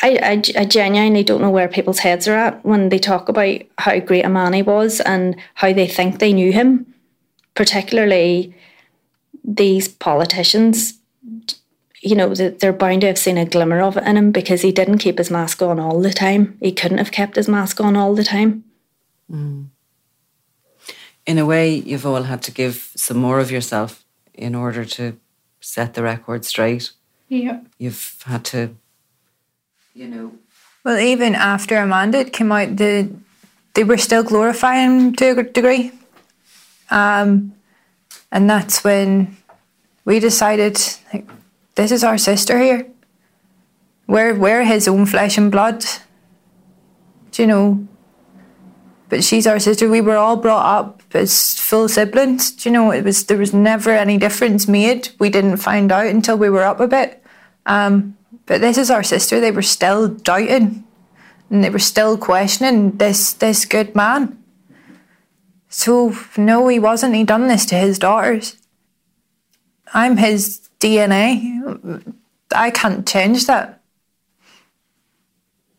I, I, I, genuinely don't know where people's heads are at when they talk about how great a man he was and how they think they knew him, particularly these politicians. You know, they're bound to have seen a glimmer of it in him because he didn't keep his mask on all the time. He couldn't have kept his mask on all the time. Mm. In a way, you've all had to give some more of yourself in order to set the record straight yeah. You've had to, you know. Well, even after Amanda came out, the they were still glorifying to a degree. Um, and that's when we decided, like, this is our sister here. We're, we're his own flesh and blood. Do you know? But she's our sister. We were all brought up as full siblings. Do you know? It was there was never any difference made. We didn't find out until we were up a bit. Um, but this is our sister. They were still doubting, and they were still questioning this this good man. So no, he wasn't. He done this to his daughters. I'm his DNA. I can't change that.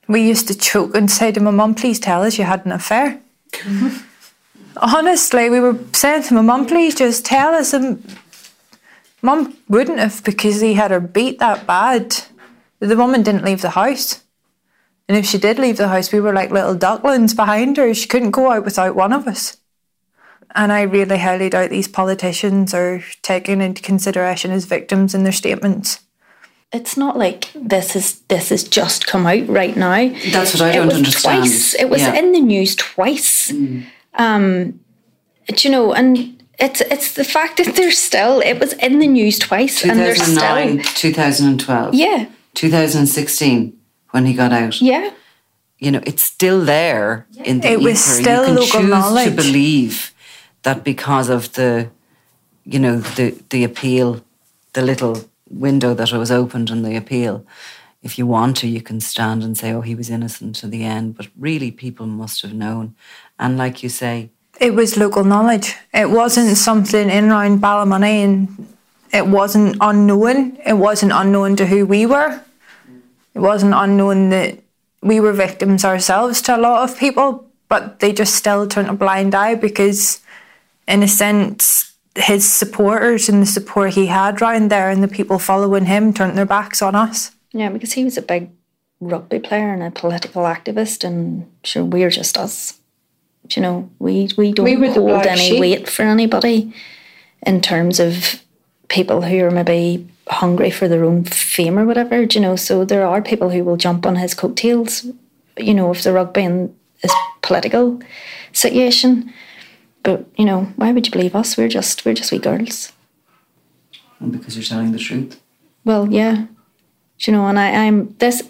We used to choke and say to my mum, please tell us you had an affair. [LAUGHS] Honestly, we were saying to my mum, please just tell us. And mum wouldn't have because he had her beat that bad. The woman didn't leave the house. And if she did leave the house, we were like little ducklings behind her. She couldn't go out without one of us. And I really highly doubt these politicians are taken into consideration as victims in their statements it's not like this is this has just come out right now. That's what I don't understand. Twice. It was yeah. in the news twice. Mm. Um, you know, and it's it's the fact that they're still. It was in the news twice, and they're still. 2012. Yeah. 2016 when he got out. Yeah. You know, it's still there in the It ether. was still you can local choose knowledge. to believe that because of the, you know, the the appeal, the little window that was opened in the appeal. If you want to, you can stand and say, oh, he was innocent to the end. But really, people must have known. And like you say, it was local knowledge. It wasn't something in around Ballymoney and it wasn't unknown. It wasn't unknown to who we were. It wasn't unknown that we were victims ourselves to a lot of people, but they just still turned a blind eye because, in a sense, his supporters and the support he had round there and the people following him turned their backs on us. Yeah, because he was a big rugby player and a political activist, and sure, we're just us. You know, we we don't We hold any sheep. weight for anybody in terms of people who are maybe hungry for their own fame or whatever. do You know, so there are people who will jump on his coattails. You know, if the rugby and his political situation. But you know, why would you believe us? We're just we're just wee girls. And because you're telling the truth. Well, yeah. Do you know, and I, I'm this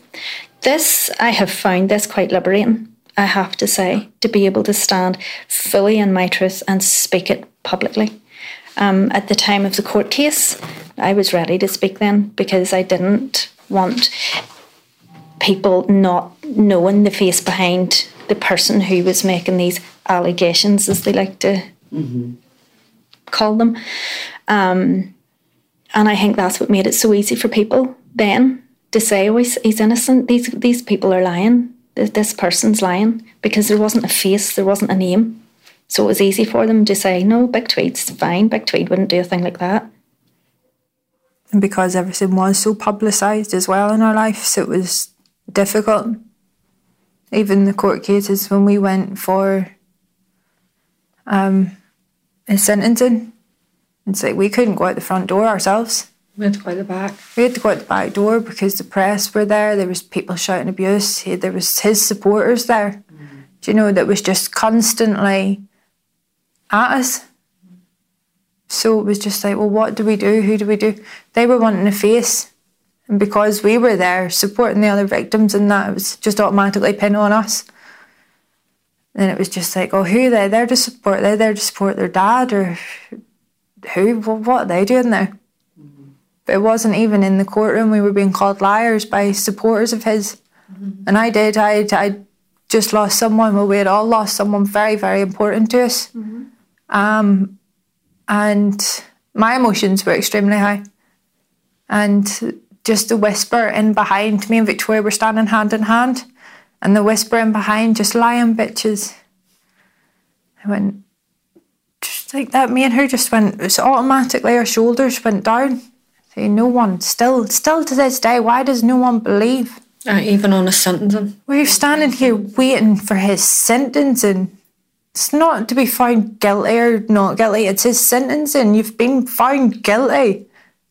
this I have found this quite liberating, I have to say, to be able to stand fully in my truth and speak it publicly. Um, at the time of the court case, I was ready to speak then because I didn't want people not knowing the face behind the person who was making these allegations, as they like to mm-hmm. call them. Um, and I think that's what made it so easy for people then to say, "Oh, he's, he's innocent. These these people are lying. This, person's lying," because there wasn't a face, there wasn't a name, so it was easy for them to say, "No, Big Tweed's fine. Big Tweed wouldn't do a thing like that." And because everything was so publicised as well in our life, so it was difficult. Even the court cases when we went for um, it's like we couldn't go out the front door ourselves. We had to go out the back. We had to go out the back door because the press were there. There was people shouting abuse. There was his supporters there. Mm. Do you know that was just constantly at us. So it was just like, well, what do we do? Who do we do? They were wanting a face. And because we were there supporting the other victims and that, it was just automatically pinned on us. And it was just like, oh, who are they? They're to support, they're there to support their dad or who? What are they doing there? Mm-hmm. But it wasn't even in the courtroom. We were being called liars by supporters of his. Mm-hmm. And I did. I, I just lost someone. Well, we had all lost someone very, very important to us. Mm-hmm. Um, and my emotions were extremely high. And just the whisper in behind me and Victoria were standing hand in hand, and the whisper in behind, just lying bitches. I went, just like that. Me and her just went, it was automatically our shoulders went down. Saying, no one, still, still to this day, why does no one believe? Uh, even on a sentencing. We're standing here waiting for his sentencing it's not to be found guilty or not guilty, it's his sentencing. You've been found guilty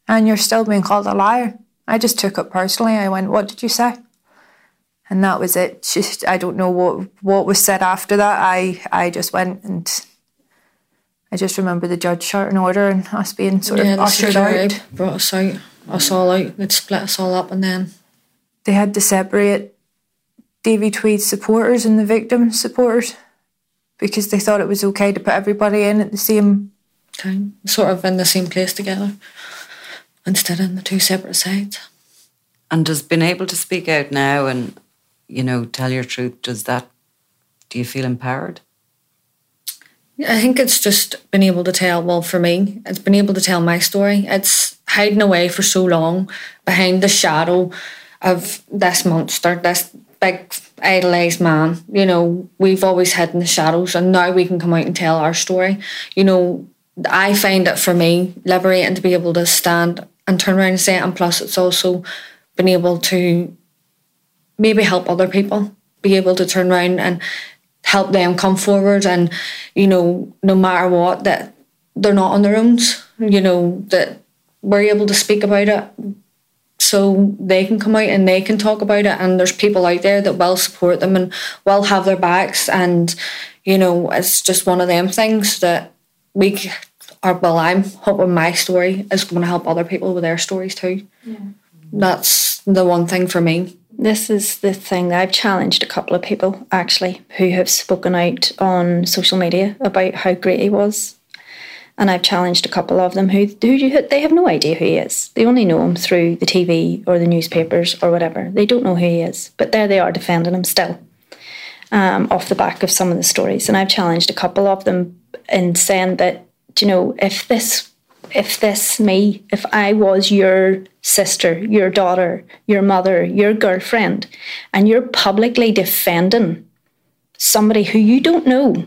and you're still being called a liar. I just took it personally. I went, What did you say? And that was it. Just I don't know what what was said after that. I I just went and I just remember the judge shouting order and us being sort yeah, of ushered out. Brought us out, us all out. They'd split us all up and then they had to separate Davy Tweed's supporters and the victims' supporters because they thought it was okay to put everybody in at the same time, sort of in the same place together, instead of in the two separate sides. And does being able to speak out now and you know tell your truth does that? Do you feel empowered? I think it's just been able to tell. Well, for me, it's been able to tell my story. It's hiding away for so long behind the shadow of this monster, this big idolized man. You know, we've always hid in the shadows, and now we can come out and tell our story. You know, I find it for me liberating to be able to stand and turn around and say it. And plus, it's also been able to maybe help other people be able to turn around and help them come forward. And, you know, no matter what, that they're not on their own, you know, that we're able to speak about it so they can come out and they can talk about it and there's people out there that will support them and will have their backs and you know it's just one of them things that we are well i'm hoping my story is going to help other people with their stories too yeah. that's the one thing for me this is the thing that I've challenged a couple of people actually who have spoken out on social media about how great he was and I've challenged a couple of them who, who they have no idea who he is. They only know him through the TV or the newspapers or whatever. They don't know who he is, but there they are defending him still, um, off the back of some of the stories. And I've challenged a couple of them in saying that, you know, if this, if this me, if I was your sister, your daughter, your mother, your girlfriend, and you're publicly defending somebody who you don't know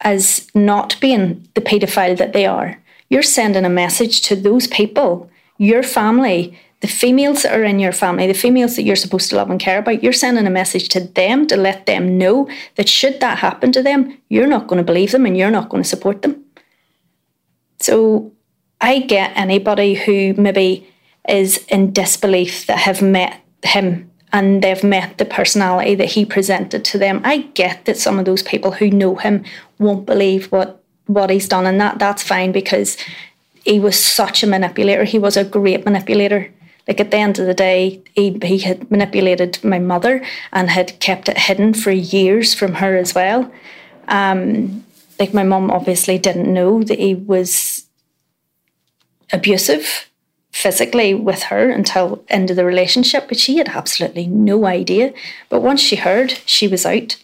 as not being the paedophile that they are. You're sending a message to those people, your family, the females that are in your family, the females that you're supposed to love and care about, you're sending a message to them to let them know that should that happen to them, you're not going to believe them and you're not going to support them. So I get anybody who maybe is in disbelief that have met him and they've met the personality that he presented to them. I get that some of those people who know him won't believe what what he's done, and that that's fine because he was such a manipulator. He was a great manipulator. Like at the end of the day, he, he had manipulated my mother and had kept it hidden for years from her as well. Um, like my mum obviously didn't know that he was abusive physically with her until end of the relationship, but she had absolutely no idea. But once she heard, she was out.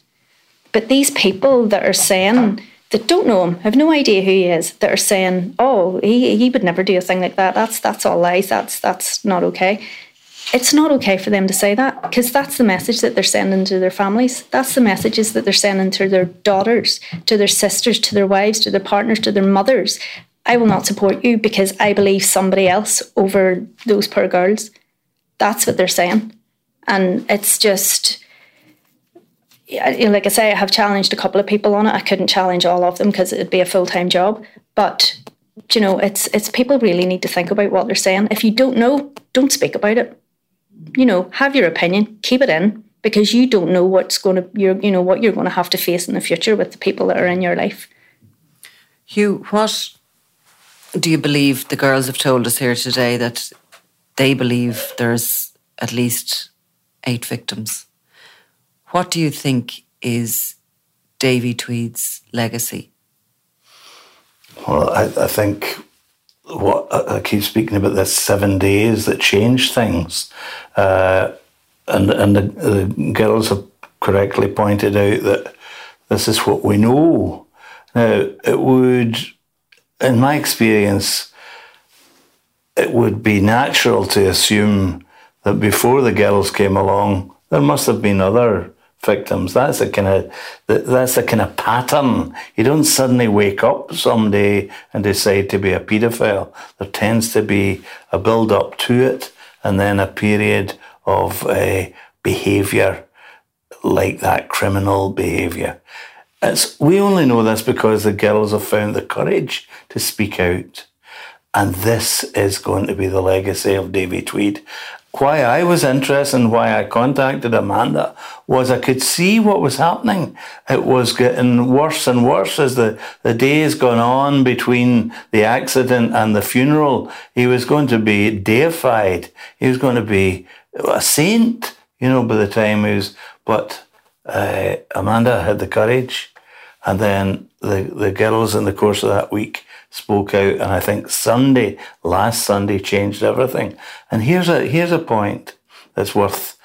But these people that are saying that don't know him, have no idea who he is, that are saying, "Oh, he, he would never do a thing like that. That's that's all lies. That's that's not okay." It's not okay for them to say that because that's the message that they're sending to their families. That's the messages that they're sending to their daughters, to their sisters, to their wives, to their partners, to their mothers. I will not support you because I believe somebody else over those poor girls. That's what they're saying. And it's just, like I say, I have challenged a couple of people on it. I couldn't challenge all of them because it'd be a full time job. But, you know, it's, it's people really need to think about what they're saying. If you don't know, don't speak about it. You know, have your opinion, keep it in because you don't know what's going to, you're, you know, what you're going to have to face in the future with the people that are in your life. Hugh, what do you believe the girls have told us here today that they believe there's at least eight victims? What do you think is Davy Tweed's legacy? Well, I, I think what I keep speaking about this seven days that changed things, uh, and and the, the, girls have correctly pointed out that this is what we know. Now it would in my experience, it would be natural to assume that before the girls came along, there must have been other victims. That's a kind of that's a kind of pattern. You don't suddenly wake up someday and decide to be a paedophile. There tends to be a build up to it, and then a period of uh, behaviour like that criminal behaviour. It's, we only know this because the girls have found the courage to speak out. And this is going to be the legacy of Davy Tweed. Why I was interested and why I contacted Amanda was I could see what was happening. It was getting worse and worse as the, the days gone on between the accident and the funeral. He was going to be deified. He was going to be a saint, you know, by the time he was. But uh, Amanda had the courage. And then the, the girls in the course of that week spoke out. And I think Sunday, last Sunday, changed everything. And here's a, here's a point that's worth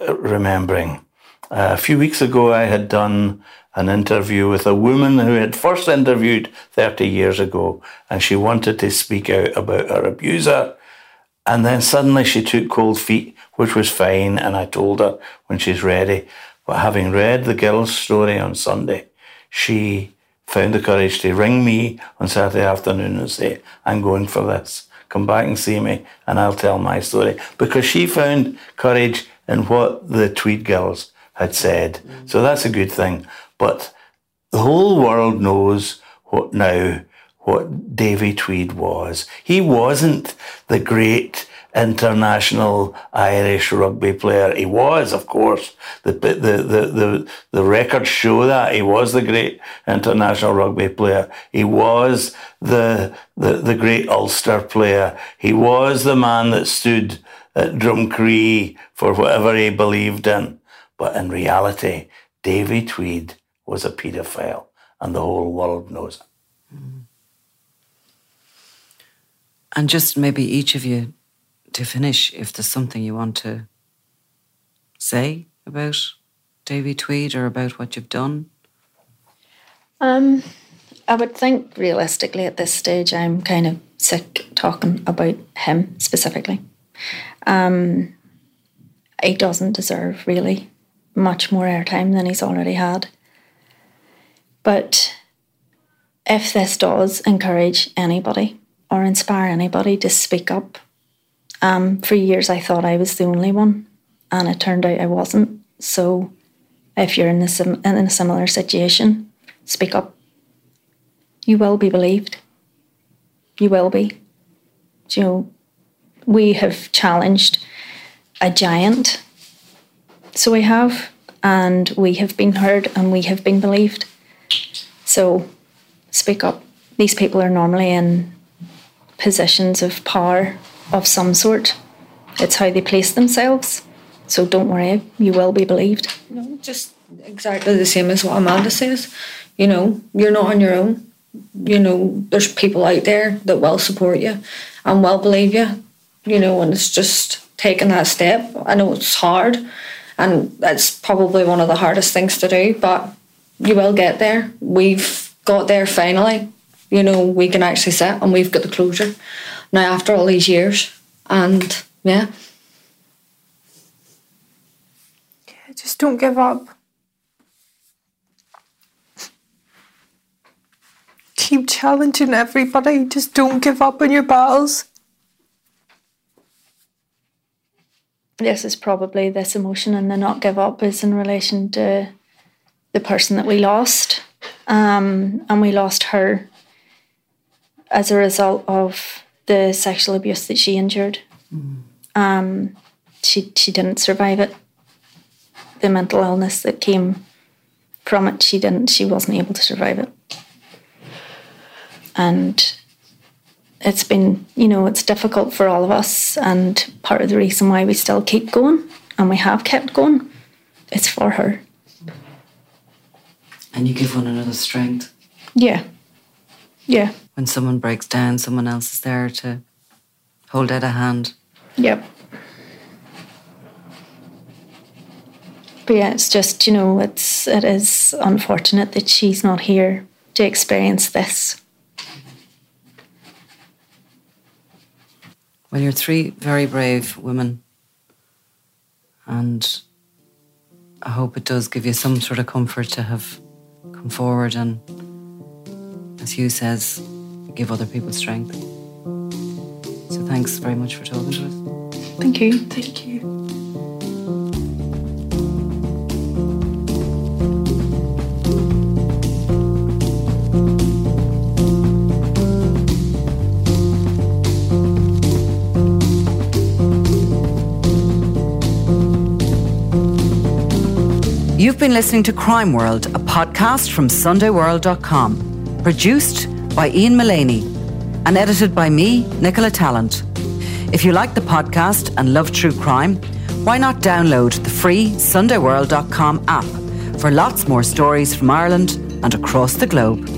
uh, remembering. Uh, a few weeks ago, I had done an interview with a woman who had first interviewed 30 years ago, and she wanted to speak out about her abuser. And then suddenly she took cold feet, which was fine, and I told her when she's ready. But having read the girl's story on Sunday, she found the courage to ring me on Saturday afternoon and say, I'm going for this. Come back and see me and I'll tell my story. Because she found courage in what the Tweed girls had said. Mm. So that's a good thing. But the whole world knows what now what Davy Tweed was. He wasn't the great international Irish rugby player. He was, of course. The, the, the, the, the records show that he was the great international rugby player. He was the, the, the great Ulster player. He was the man that stood at Drumcree for whatever he believed in. But in reality, Davy Tweed was a paedophile, and the whole world knows it. And just maybe each of you to finish, if there's something you want to say about Davy Tweed or about what you've done? Um, I would think realistically at this stage, I'm kind of sick talking about him specifically. Um, he doesn't deserve really much more airtime than he's already had. But if this does encourage anybody or inspire anybody to speak up um, for years, I thought I was the only one, and it turned out I wasn't. So, if you're in a, sim- in a similar situation, speak up. You will be believed. You will be. You know, we have challenged a giant So we have, and we have been heard and we have been believed. So speak up. These people are normally in positions of power of some sort. It's how they place themselves. So don't worry, you will be believed. No, just exactly the same as what Amanda says. You know, you're not on your own. You know, there's people out there that will support you and will believe you. You know, and it's just taking that step. I know it's hard and it's probably one of the hardest things to do, but you will get there. We've got there finally. You know, we can actually sit and we've got the closure now after all these years. And yeah. Yeah, just don't give up. Keep challenging everybody. Just don't give up on your battles. This is probably this emotion and the not give up is in relation to the person that we lost. Um, and we lost her as a result of the sexual abuse that she endured. Mm. Um, she she didn't survive it. The mental illness that came from it, she didn't. She wasn't able to survive it. And it's been, you know, it's difficult for all of us. And part of the reason why we still keep going and we have kept going, it's for her. And you give one another strength. Yeah. Yeah. When someone breaks down, someone else is there to hold out a hand. Yep. But yeah, it's just, you know, it's it is unfortunate that she's not here to experience this. Well, you're three very brave women. And I hope it does give you some sort of comfort to have come forward and, as Hugh says, give other people strength. So thanks very much for talking to us. Thank you. Thank you. You've been listening to Crime World, a podcast from SundayWorld.com, produced by Ian Mullaney and edited by me, Nicola Tallant. If you like the podcast and love true crime, why not download the free SundayWorld.com app for lots more stories from Ireland and across the globe.